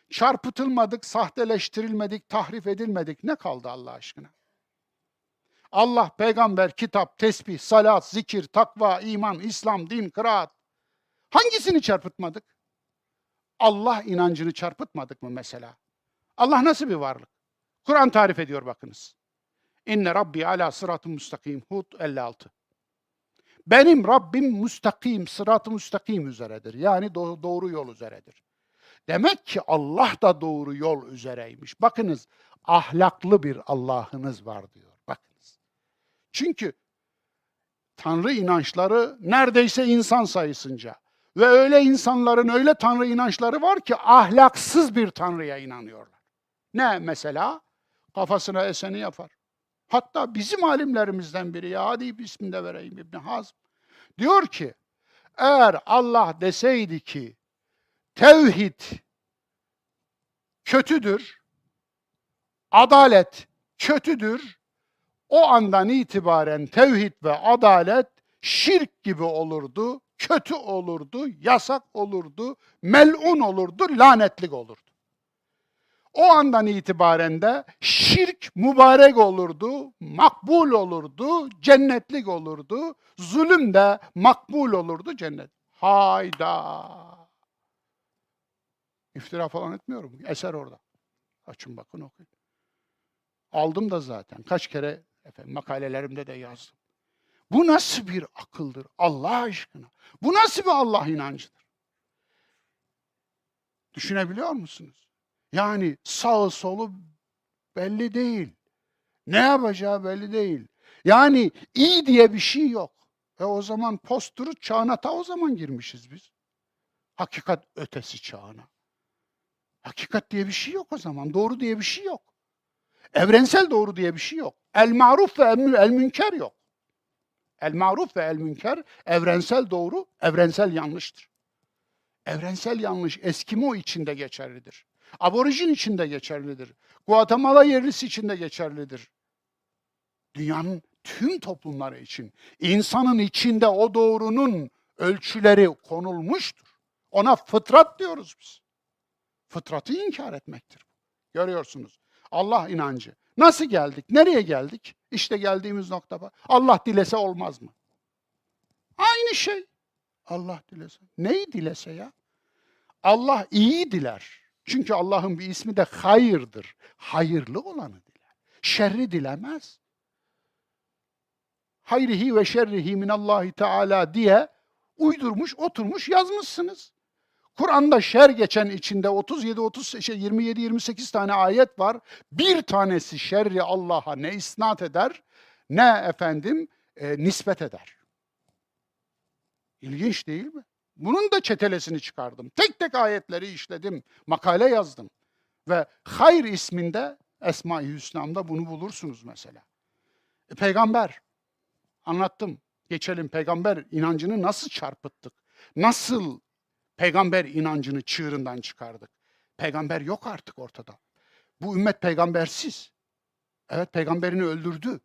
Çarpıtılmadık, sahteleştirilmedik, tahrif edilmedik. Ne kaldı Allah aşkına? Allah, peygamber, kitap, tesbih, salat, zikir, takva, iman, İslam, din, kıraat. Hangisini çarpıtmadık? Allah inancını çarpıtmadık mı mesela? Allah nasıl bir varlık? Kur'an tarif ediyor bakınız. İnne Rabbi ala sıratun müstakim. Hud 56. Benim Rabbim müstakim, sırat-ı müstakim üzeredir. Yani do- doğru yol üzeredir. Demek ki Allah da doğru yol üzereymiş. Bakınız ahlaklı bir Allah'ınız var diyor. Bakınız. Çünkü Tanrı inançları neredeyse insan sayısınca. Ve öyle insanların öyle Tanrı inançları var ki ahlaksız bir Tanrı'ya inanıyorlar. Ne mesela? Kafasına eseni yapar. Hatta bizim alimlerimizden biri ya hadi ismini de vereyim İbn Hazm. Diyor ki eğer Allah deseydi ki tevhid kötüdür, adalet kötüdür, o andan itibaren tevhid ve adalet şirk gibi olurdu, kötü olurdu, yasak olurdu, melun olurdu, lanetlik olurdu. O andan itibaren de şirk mübarek olurdu, makbul olurdu, cennetlik olurdu. Zulüm de makbul olurdu, cennet. Hayda. İftira falan etmiyorum. Eser orada. Açın bakın okuyun. Aldım da zaten. Kaç kere efendim, makalelerimde de yazdım. Bu nasıl bir akıldır Allah aşkına? Bu nasıl bir Allah inancıdır? Düşünebiliyor musunuz? Yani sağı solu belli değil. Ne yapacağı belli değil. Yani iyi diye bir şey yok. E o zaman posturu çağına ta o zaman girmişiz biz. Hakikat ötesi çağına. Hakikat diye bir şey yok o zaman. Doğru diye bir şey yok. Evrensel doğru diye bir şey yok. El maruf ve el, münker yok. El maruf ve el münker evrensel doğru, evrensel yanlıştır. Evrensel yanlış Eskimo içinde geçerlidir. Aborijin içinde geçerlidir. Guatemala yerlisi içinde geçerlidir. Dünyanın tüm toplumları için insanın içinde o doğrunun ölçüleri konulmuştur. Ona fıtrat diyoruz biz. Fıtratı inkar etmektir. Görüyorsunuz. Allah inancı. Nasıl geldik? Nereye geldik? İşte geldiğimiz nokta. Allah dilese olmaz mı? Aynı şey. Allah dilese. Neyi dilese ya? Allah iyi diler. Çünkü Allah'ın bir ismi de hayırdır. Hayırlı olanı diler. Şerri dilemez. Hayrihi ve şerrihi minallahi teala diye uydurmuş, oturmuş yazmışsınız. Kur'an'da şer geçen içinde 37 30 şey 27 28 tane ayet var. Bir tanesi şerri Allah'a ne isnat eder ne efendim e, nispet eder. İlginç değil mi? Bunun da çetelesini çıkardım. Tek tek ayetleri işledim, makale yazdım. Ve hayır isminde Esma-i Hüsna'mda bunu bulursunuz mesela. E, peygamber, anlattım. Geçelim peygamber inancını nasıl çarpıttık? Nasıl peygamber inancını çığırından çıkardık? Peygamber yok artık ortada. Bu ümmet peygambersiz. Evet peygamberini öldürdü.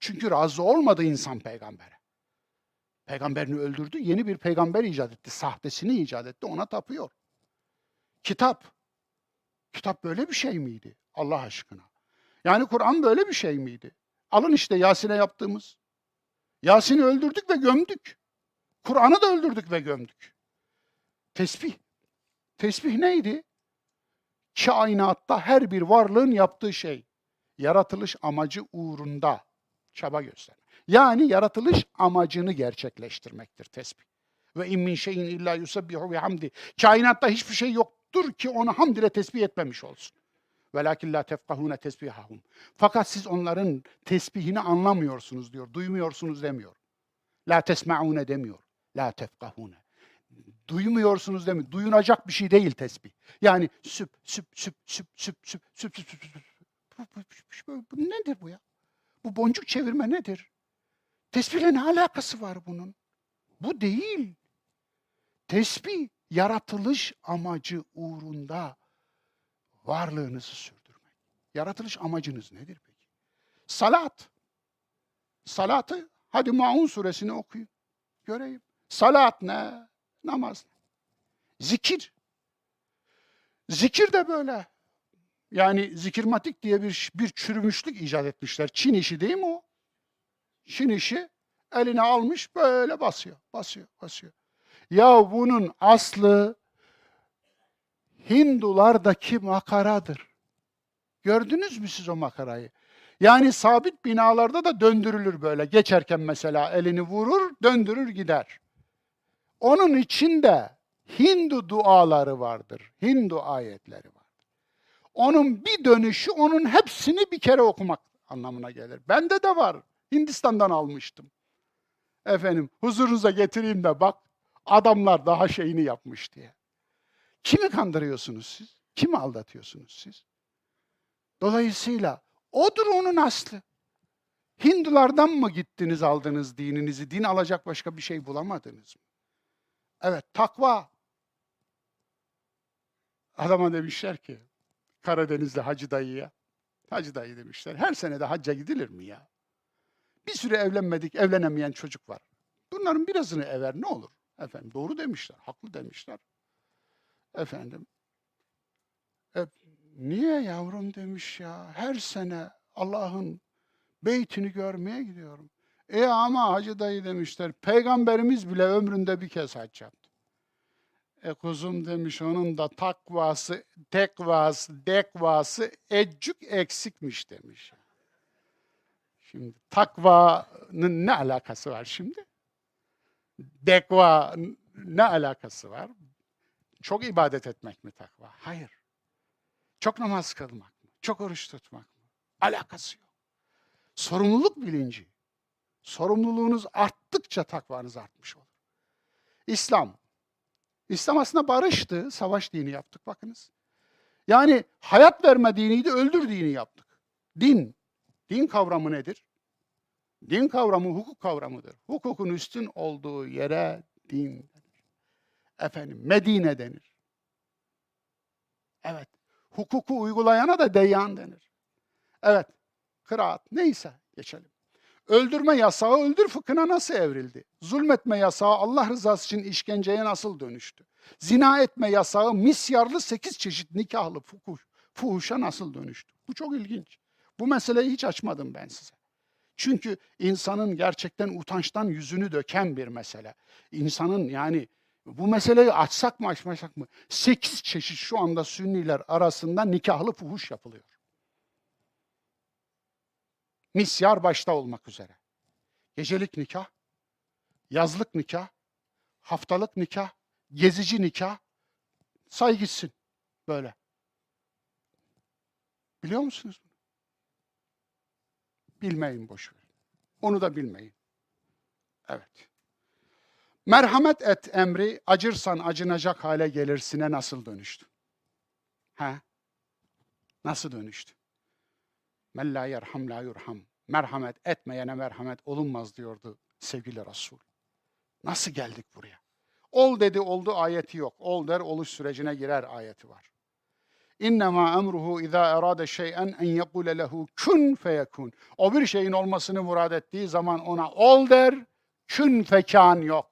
Çünkü razı olmadı insan peygambere. Peygamberini öldürdü, yeni bir peygamber icat etti. Sahtesini icat etti, ona tapıyor. Kitap. Kitap böyle bir şey miydi? Allah aşkına. Yani Kur'an böyle bir şey miydi? Alın işte Yasin'e yaptığımız. Yasin'i öldürdük ve gömdük. Kur'an'ı da öldürdük ve gömdük. Tesbih. Tesbih neydi? Kainatta her bir varlığın yaptığı şey. Yaratılış amacı uğrunda çaba göster. Yani yaratılış amacını gerçekleştirmektir tesbih. Ve in şeyin illa yusabbihu bihamdi. Kainatta hiçbir şey yoktur ki onu hamd ile tesbih etmemiş olsun. Velakin la tefkahune tesbihahum. Fakat siz onların tesbihini anlamıyorsunuz diyor. Duymuyorsunuz demiyor. La tesmaune demiyor. La tefkahune. Duymuyorsunuz demiyor. Duyunacak bir şey değil tesbih. Yani süp süp süp süp süp süp süp süp süp süp. Bu, bu nedir bu ya? Bu boncuk çevirme nedir? Tesbihle ne alakası var bunun? Bu değil. Tesbih yaratılış amacı uğrunda varlığınızı sürdürmek. Yaratılış amacınız nedir peki? Salat. Salatı hadi Maun suresini okuyun. Göreyim. Salat ne? Namaz? Zikir. Zikir de böyle. Yani zikirmatik diye bir, bir çürümüşlük icat etmişler. Çin işi değil mi o? Çin işi eline almış böyle basıyor, basıyor, basıyor. Ya bunun aslı Hindulardaki makaradır. Gördünüz mü siz o makarayı? Yani sabit binalarda da döndürülür böyle. Geçerken mesela elini vurur, döndürür gider. Onun içinde Hindu duaları vardır. Hindu ayetleri vardır. Onun bir dönüşü onun hepsini bir kere okumak anlamına gelir. Bende de var. Hindistan'dan almıştım. Efendim huzurunuza getireyim de bak adamlar daha şeyini yapmış diye. Kimi kandırıyorsunuz siz? Kimi aldatıyorsunuz siz? Dolayısıyla odur onun aslı. Hindulardan mı gittiniz aldınız dininizi? Din alacak başka bir şey bulamadınız mı? Evet, takva. Adama demişler ki, Karadeniz'de Hacı dayıya, Hacı dayı demişler, her sene de hacca gidilir mi ya? Bir süre evlenmedik, evlenemeyen çocuk var. Bunların birazını ever ne olur? Efendim doğru demişler, haklı demişler. Efendim, e, niye yavrum demiş ya, her sene Allah'ın beytini görmeye gidiyorum. E ama Hacı dayı demişler, peygamberimiz bile ömründe bir kez hac yaptı. E kuzum demiş, onun da takvası, tekvası, dekvası eccük eksikmiş demiş. Şimdi takvanın ne alakası var şimdi? Dekva ne alakası var? Çok ibadet etmek mi takva? Hayır. Çok namaz kılmak mı? Çok oruç tutmak mı? Alakası yok. Sorumluluk bilinci. Sorumluluğunuz arttıkça takvanız artmış olur. İslam. İslam aslında barıştı. Savaş dini yaptık bakınız. Yani hayat verme diniydi, öldür dini yaptık. Din. Din kavramı nedir? Din kavramı hukuk kavramıdır. Hukukun üstün olduğu yere din denir. Efendim Medine denir. Evet. Hukuku uygulayana da deyan denir. Evet. Kıraat neyse geçelim. Öldürme yasağı öldür fıkhına nasıl evrildi? Zulmetme yasağı Allah rızası için işkenceye nasıl dönüştü? Zina etme yasağı misyarlı sekiz çeşit nikahlı fuhuş, fuhuşa nasıl dönüştü? Bu çok ilginç. Bu meseleyi hiç açmadım ben size. Çünkü insanın gerçekten utançtan yüzünü döken bir mesele. İnsanın yani bu meseleyi açsak mı açmasak mı? Sekiz çeşit şu anda Sünniler arasında nikahlı fuhuş yapılıyor. Misyar başta olmak üzere. Gecelik nikah, yazlık nikah, haftalık nikah, gezici nikah, say gitsin böyle. Biliyor musunuz? Bilmeyin boş verin. Onu da bilmeyin. Evet. Merhamet et emri acırsan acınacak hale gelirsine nasıl dönüştü? Ha? Nasıl dönüştü? Men la yerham la yurham. Merhamet etmeyene merhamet olunmaz diyordu sevgili Resul. Nasıl geldik buraya? Ol dedi oldu ayeti yok. Ol der oluş sürecine girer ayeti var. İnnemâ emruhu izâ erâde şey'en en yekule lehu kun feyekun. O bir şeyin olmasını murad ettiği zaman ona ol der, kün fekan yok.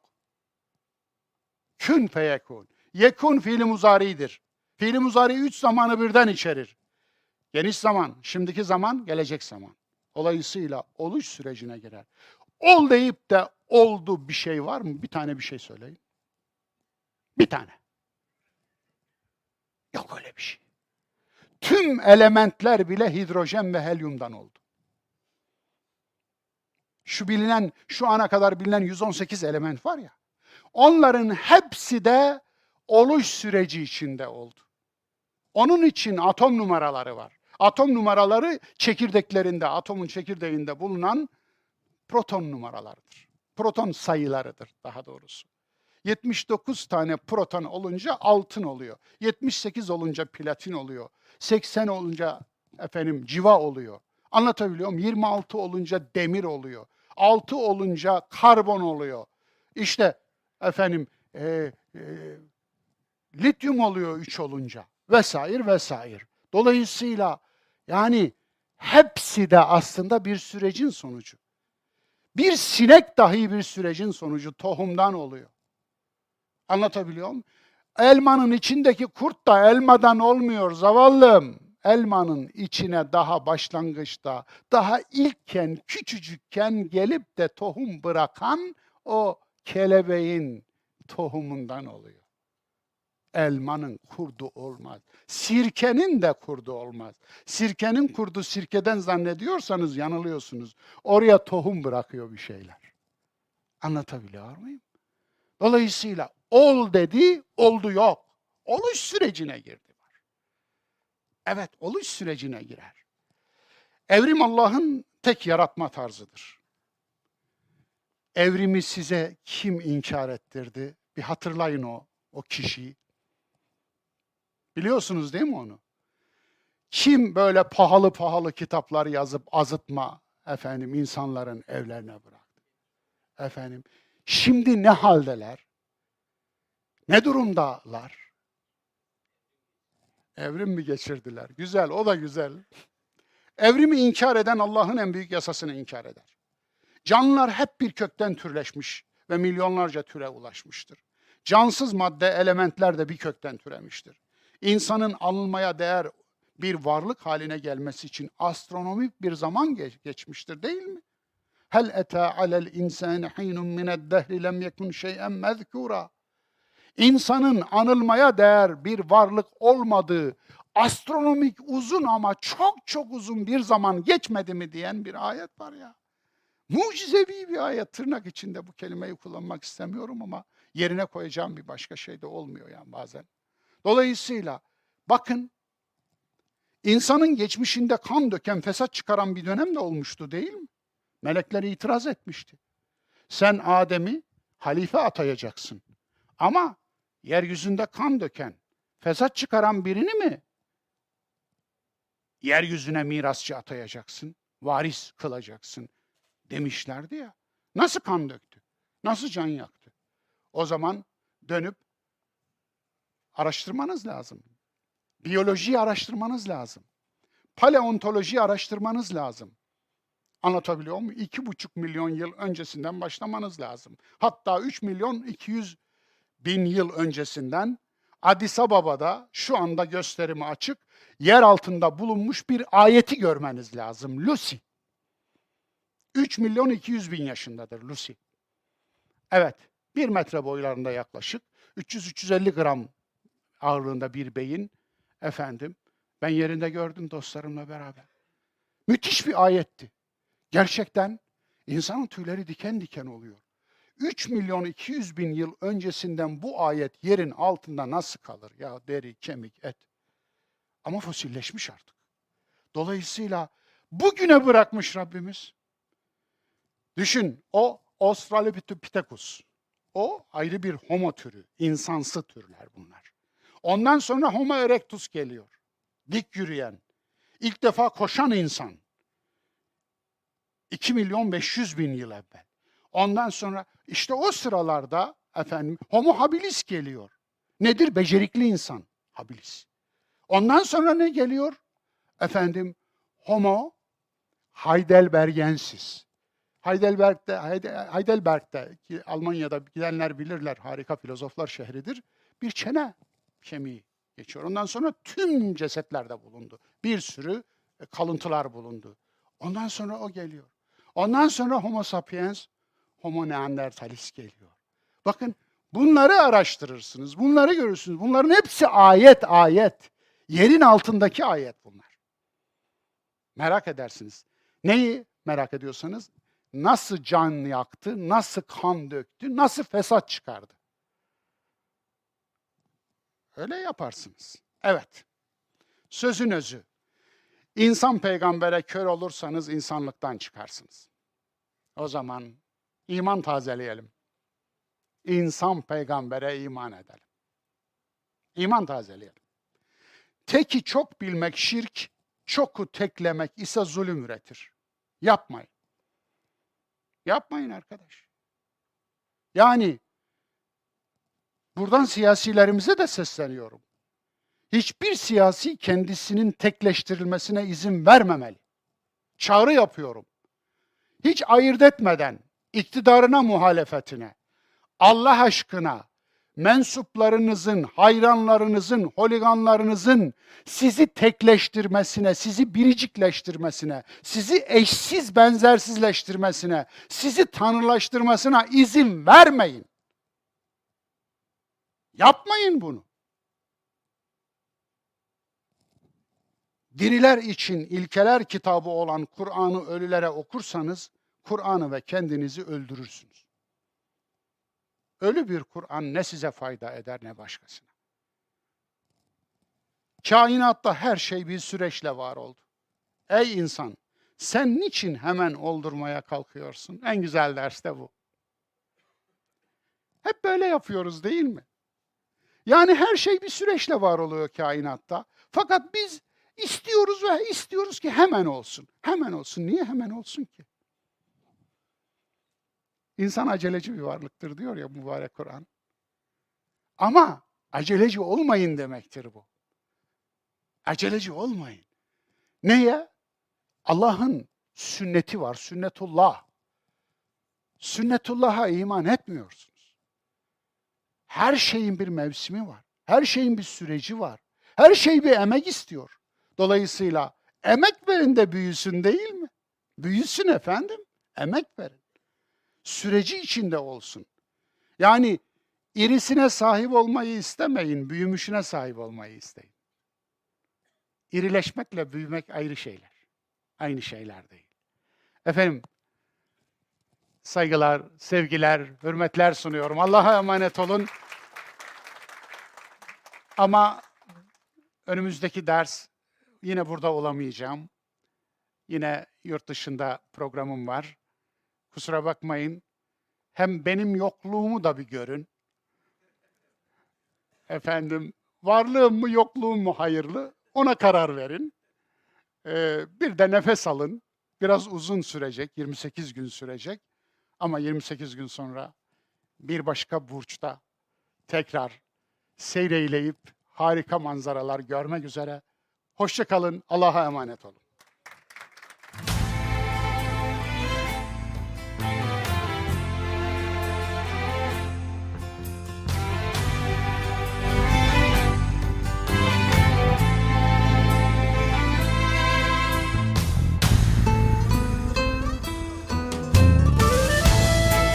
Kün feyekun. Yekun fiili muzaridir. Fiili muzari üç zamanı birden içerir. Geniş zaman, şimdiki zaman, gelecek zaman. Dolayısıyla oluş sürecine girer. Ol deyip de oldu bir şey var mı? Bir tane bir şey söyleyin. Bir tane. Yok öyle bir şey. Tüm elementler bile hidrojen ve helyumdan oldu. şu bilinen, şu ana kadar bilinen 118 element var ya. Onların hepsi de oluş süreci içinde oldu. Onun için atom numaraları var. Atom numaraları çekirdeklerinde, atomun çekirdeğinde bulunan proton numaralarıdır. Proton sayılarıdır daha doğrusu. 79 tane proton olunca altın oluyor. 78 olunca platin oluyor. 80 olunca efendim civa oluyor. Anlatabiliyor muyum? 26 olunca demir oluyor. 6 olunca karbon oluyor. İşte efendim e, e, lityum oluyor 3 olunca vesaire vesaire. Dolayısıyla yani hepsi de aslında bir sürecin sonucu. Bir sinek dahi bir sürecin sonucu tohumdan oluyor. Anlatabiliyor muyum? Elmanın içindeki kurt da elmadan olmuyor zavallım. Elmanın içine daha başlangıçta, daha ilkken, küçücükken gelip de tohum bırakan o kelebeğin tohumundan oluyor. Elmanın kurdu olmaz. Sirkenin de kurdu olmaz. Sirkenin kurdu sirkeden zannediyorsanız yanılıyorsunuz. Oraya tohum bırakıyor bir şeyler. Anlatabiliyor muyum? Dolayısıyla ol dedi, oldu yok. Oluş sürecine girdi var. Evet, oluş sürecine girer. Evrim Allah'ın tek yaratma tarzıdır. Evrimi size kim inkar ettirdi? Bir hatırlayın o, o kişiyi. Biliyorsunuz değil mi onu? Kim böyle pahalı pahalı kitaplar yazıp azıtma efendim insanların evlerine bıraktı? Efendim şimdi ne haldeler? Ne durumdalar? Evrim mi geçirdiler? Güzel, o da güzel. Evrimi inkar eden Allah'ın en büyük yasasını inkar eder. Canlılar hep bir kökten türleşmiş ve milyonlarca türe ulaşmıştır. Cansız madde, elementler de bir kökten türemiştir. İnsanın anılmaya değer bir varlık haline gelmesi için astronomik bir zaman geç- geçmiştir değil mi? Hel eta alel insani hinun mined dehri lem yekun şey'en mezkura. İnsanın anılmaya değer bir varlık olmadığı astronomik uzun ama çok çok uzun bir zaman geçmedi mi diyen bir ayet var ya. Mucizevi bir ayet tırnak içinde bu kelimeyi kullanmak istemiyorum ama yerine koyacağım bir başka şey de olmuyor yani bazen. Dolayısıyla bakın insanın geçmişinde kan döken, fesat çıkaran bir dönem de olmuştu değil mi? Melekler itiraz etmişti. Sen Adem'i halife atayacaksın. Ama yeryüzünde kan döken, fesat çıkaran birini mi yeryüzüne mirasçı atayacaksın, varis kılacaksın demişlerdi ya. Nasıl kan döktü? Nasıl can yaktı? O zaman dönüp araştırmanız lazım. Biyolojiyi araştırmanız lazım. Paleontolojiyi araştırmanız lazım. Anlatabiliyor muyum? İki buçuk milyon yıl öncesinden başlamanız lazım. Hatta 3 milyon 200 bin yıl öncesinden Addis Ababa'da şu anda gösterimi açık yer altında bulunmuş bir ayeti görmeniz lazım. Lucy. 3 milyon 200 bin yaşındadır Lucy. Evet, bir metre boylarında yaklaşık. 300-350 gram ağırlığında bir beyin. Efendim, ben yerinde gördüm dostlarımla beraber. Müthiş bir ayetti. Gerçekten insanın tüyleri diken diken oluyor. 3 milyon 200 bin yıl öncesinden bu ayet yerin altında nasıl kalır? Ya deri, kemik, et. Ama fosilleşmiş artık. Dolayısıyla bugüne bırakmış Rabbimiz. Düşün o Australopithecus. O ayrı bir homo türü, insansı türler bunlar. Ondan sonra Homo erectus geliyor. Dik yürüyen, ilk defa koşan insan. 2 milyon 500 bin yıl evvel. Ondan sonra işte o sıralarda efendim Homo habilis geliyor. Nedir? Becerikli insan. Habilis. Ondan sonra ne geliyor? Efendim Homo heidelbergensis. Heidelberg'de, Heide- Heidelberg'de ki Almanya'da gidenler bilirler harika filozoflar şehridir. Bir çene kemiği geçiyor. Ondan sonra tüm cesetlerde bulundu. Bir sürü e, kalıntılar bulundu. Ondan sonra o geliyor. Ondan sonra Homo sapiens, Homo neanderthalis geliyor. Bakın bunları araştırırsınız, bunları görürsünüz. Bunların hepsi ayet ayet. Yerin altındaki ayet bunlar. Merak edersiniz. Neyi merak ediyorsanız nasıl can yaktı, nasıl kan döktü, nasıl fesat çıkardı. Öyle yaparsınız. Evet. Sözün özü. İnsan peygambere kör olursanız insanlıktan çıkarsınız. O zaman iman tazeleyelim. İnsan peygambere iman edelim. İman tazeleyelim. Teki çok bilmek şirk, çoku teklemek ise zulüm üretir. Yapmayın. Yapmayın arkadaş. Yani buradan siyasilerimize de sesleniyorum. Hiçbir siyasi kendisinin tekleştirilmesine izin vermemeli. Çağrı yapıyorum. Hiç ayırt etmeden iktidarına muhalefetine, Allah aşkına mensuplarınızın, hayranlarınızın, holiganlarınızın sizi tekleştirmesine, sizi biricikleştirmesine, sizi eşsiz benzersizleştirmesine, sizi tanrılaştırmasına izin vermeyin. Yapmayın bunu. Diriler için ilkeler kitabı olan Kur'an'ı ölülere okursanız, Kur'an'ı ve kendinizi öldürürsünüz. Ölü bir Kur'an ne size fayda eder ne başkasına. Kainatta her şey bir süreçle var oldu. Ey insan, sen niçin hemen oldurmaya kalkıyorsun? En güzel ders de bu. Hep böyle yapıyoruz değil mi? Yani her şey bir süreçle var oluyor kainatta. Fakat biz istiyoruz ve istiyoruz ki hemen olsun. Hemen olsun. Niye hemen olsun ki? İnsan aceleci bir varlıktır diyor ya mübarek Kur'an. Ama aceleci olmayın demektir bu. Aceleci olmayın. Neye? Allah'ın sünneti var, sünnetullah. Sünnetullah'a iman etmiyorsunuz. Her şeyin bir mevsimi var. Her şeyin bir süreci var. Her şey bir emek istiyor. Dolayısıyla emek verin de büyüsün değil mi? Büyüsün efendim. Emek verin. Süreci içinde olsun. Yani irisine sahip olmayı istemeyin, büyümüşüne sahip olmayı isteyin. İrileşmekle büyümek ayrı şeyler. Aynı şeyler değil. Efendim, saygılar, sevgiler, hürmetler sunuyorum. Allah'a emanet olun. Ama önümüzdeki ders yine burada olamayacağım. Yine yurt dışında programım var. Kusura bakmayın. Hem benim yokluğumu da bir görün. Efendim, varlığım mı yokluğum mu hayırlı? Ona karar verin. Ee, bir de nefes alın. Biraz uzun sürecek, 28 gün sürecek. Ama 28 gün sonra bir başka burçta tekrar seyreyleyip harika manzaralar görmek üzere. Hoşça kalın, Allah'a emanet olun.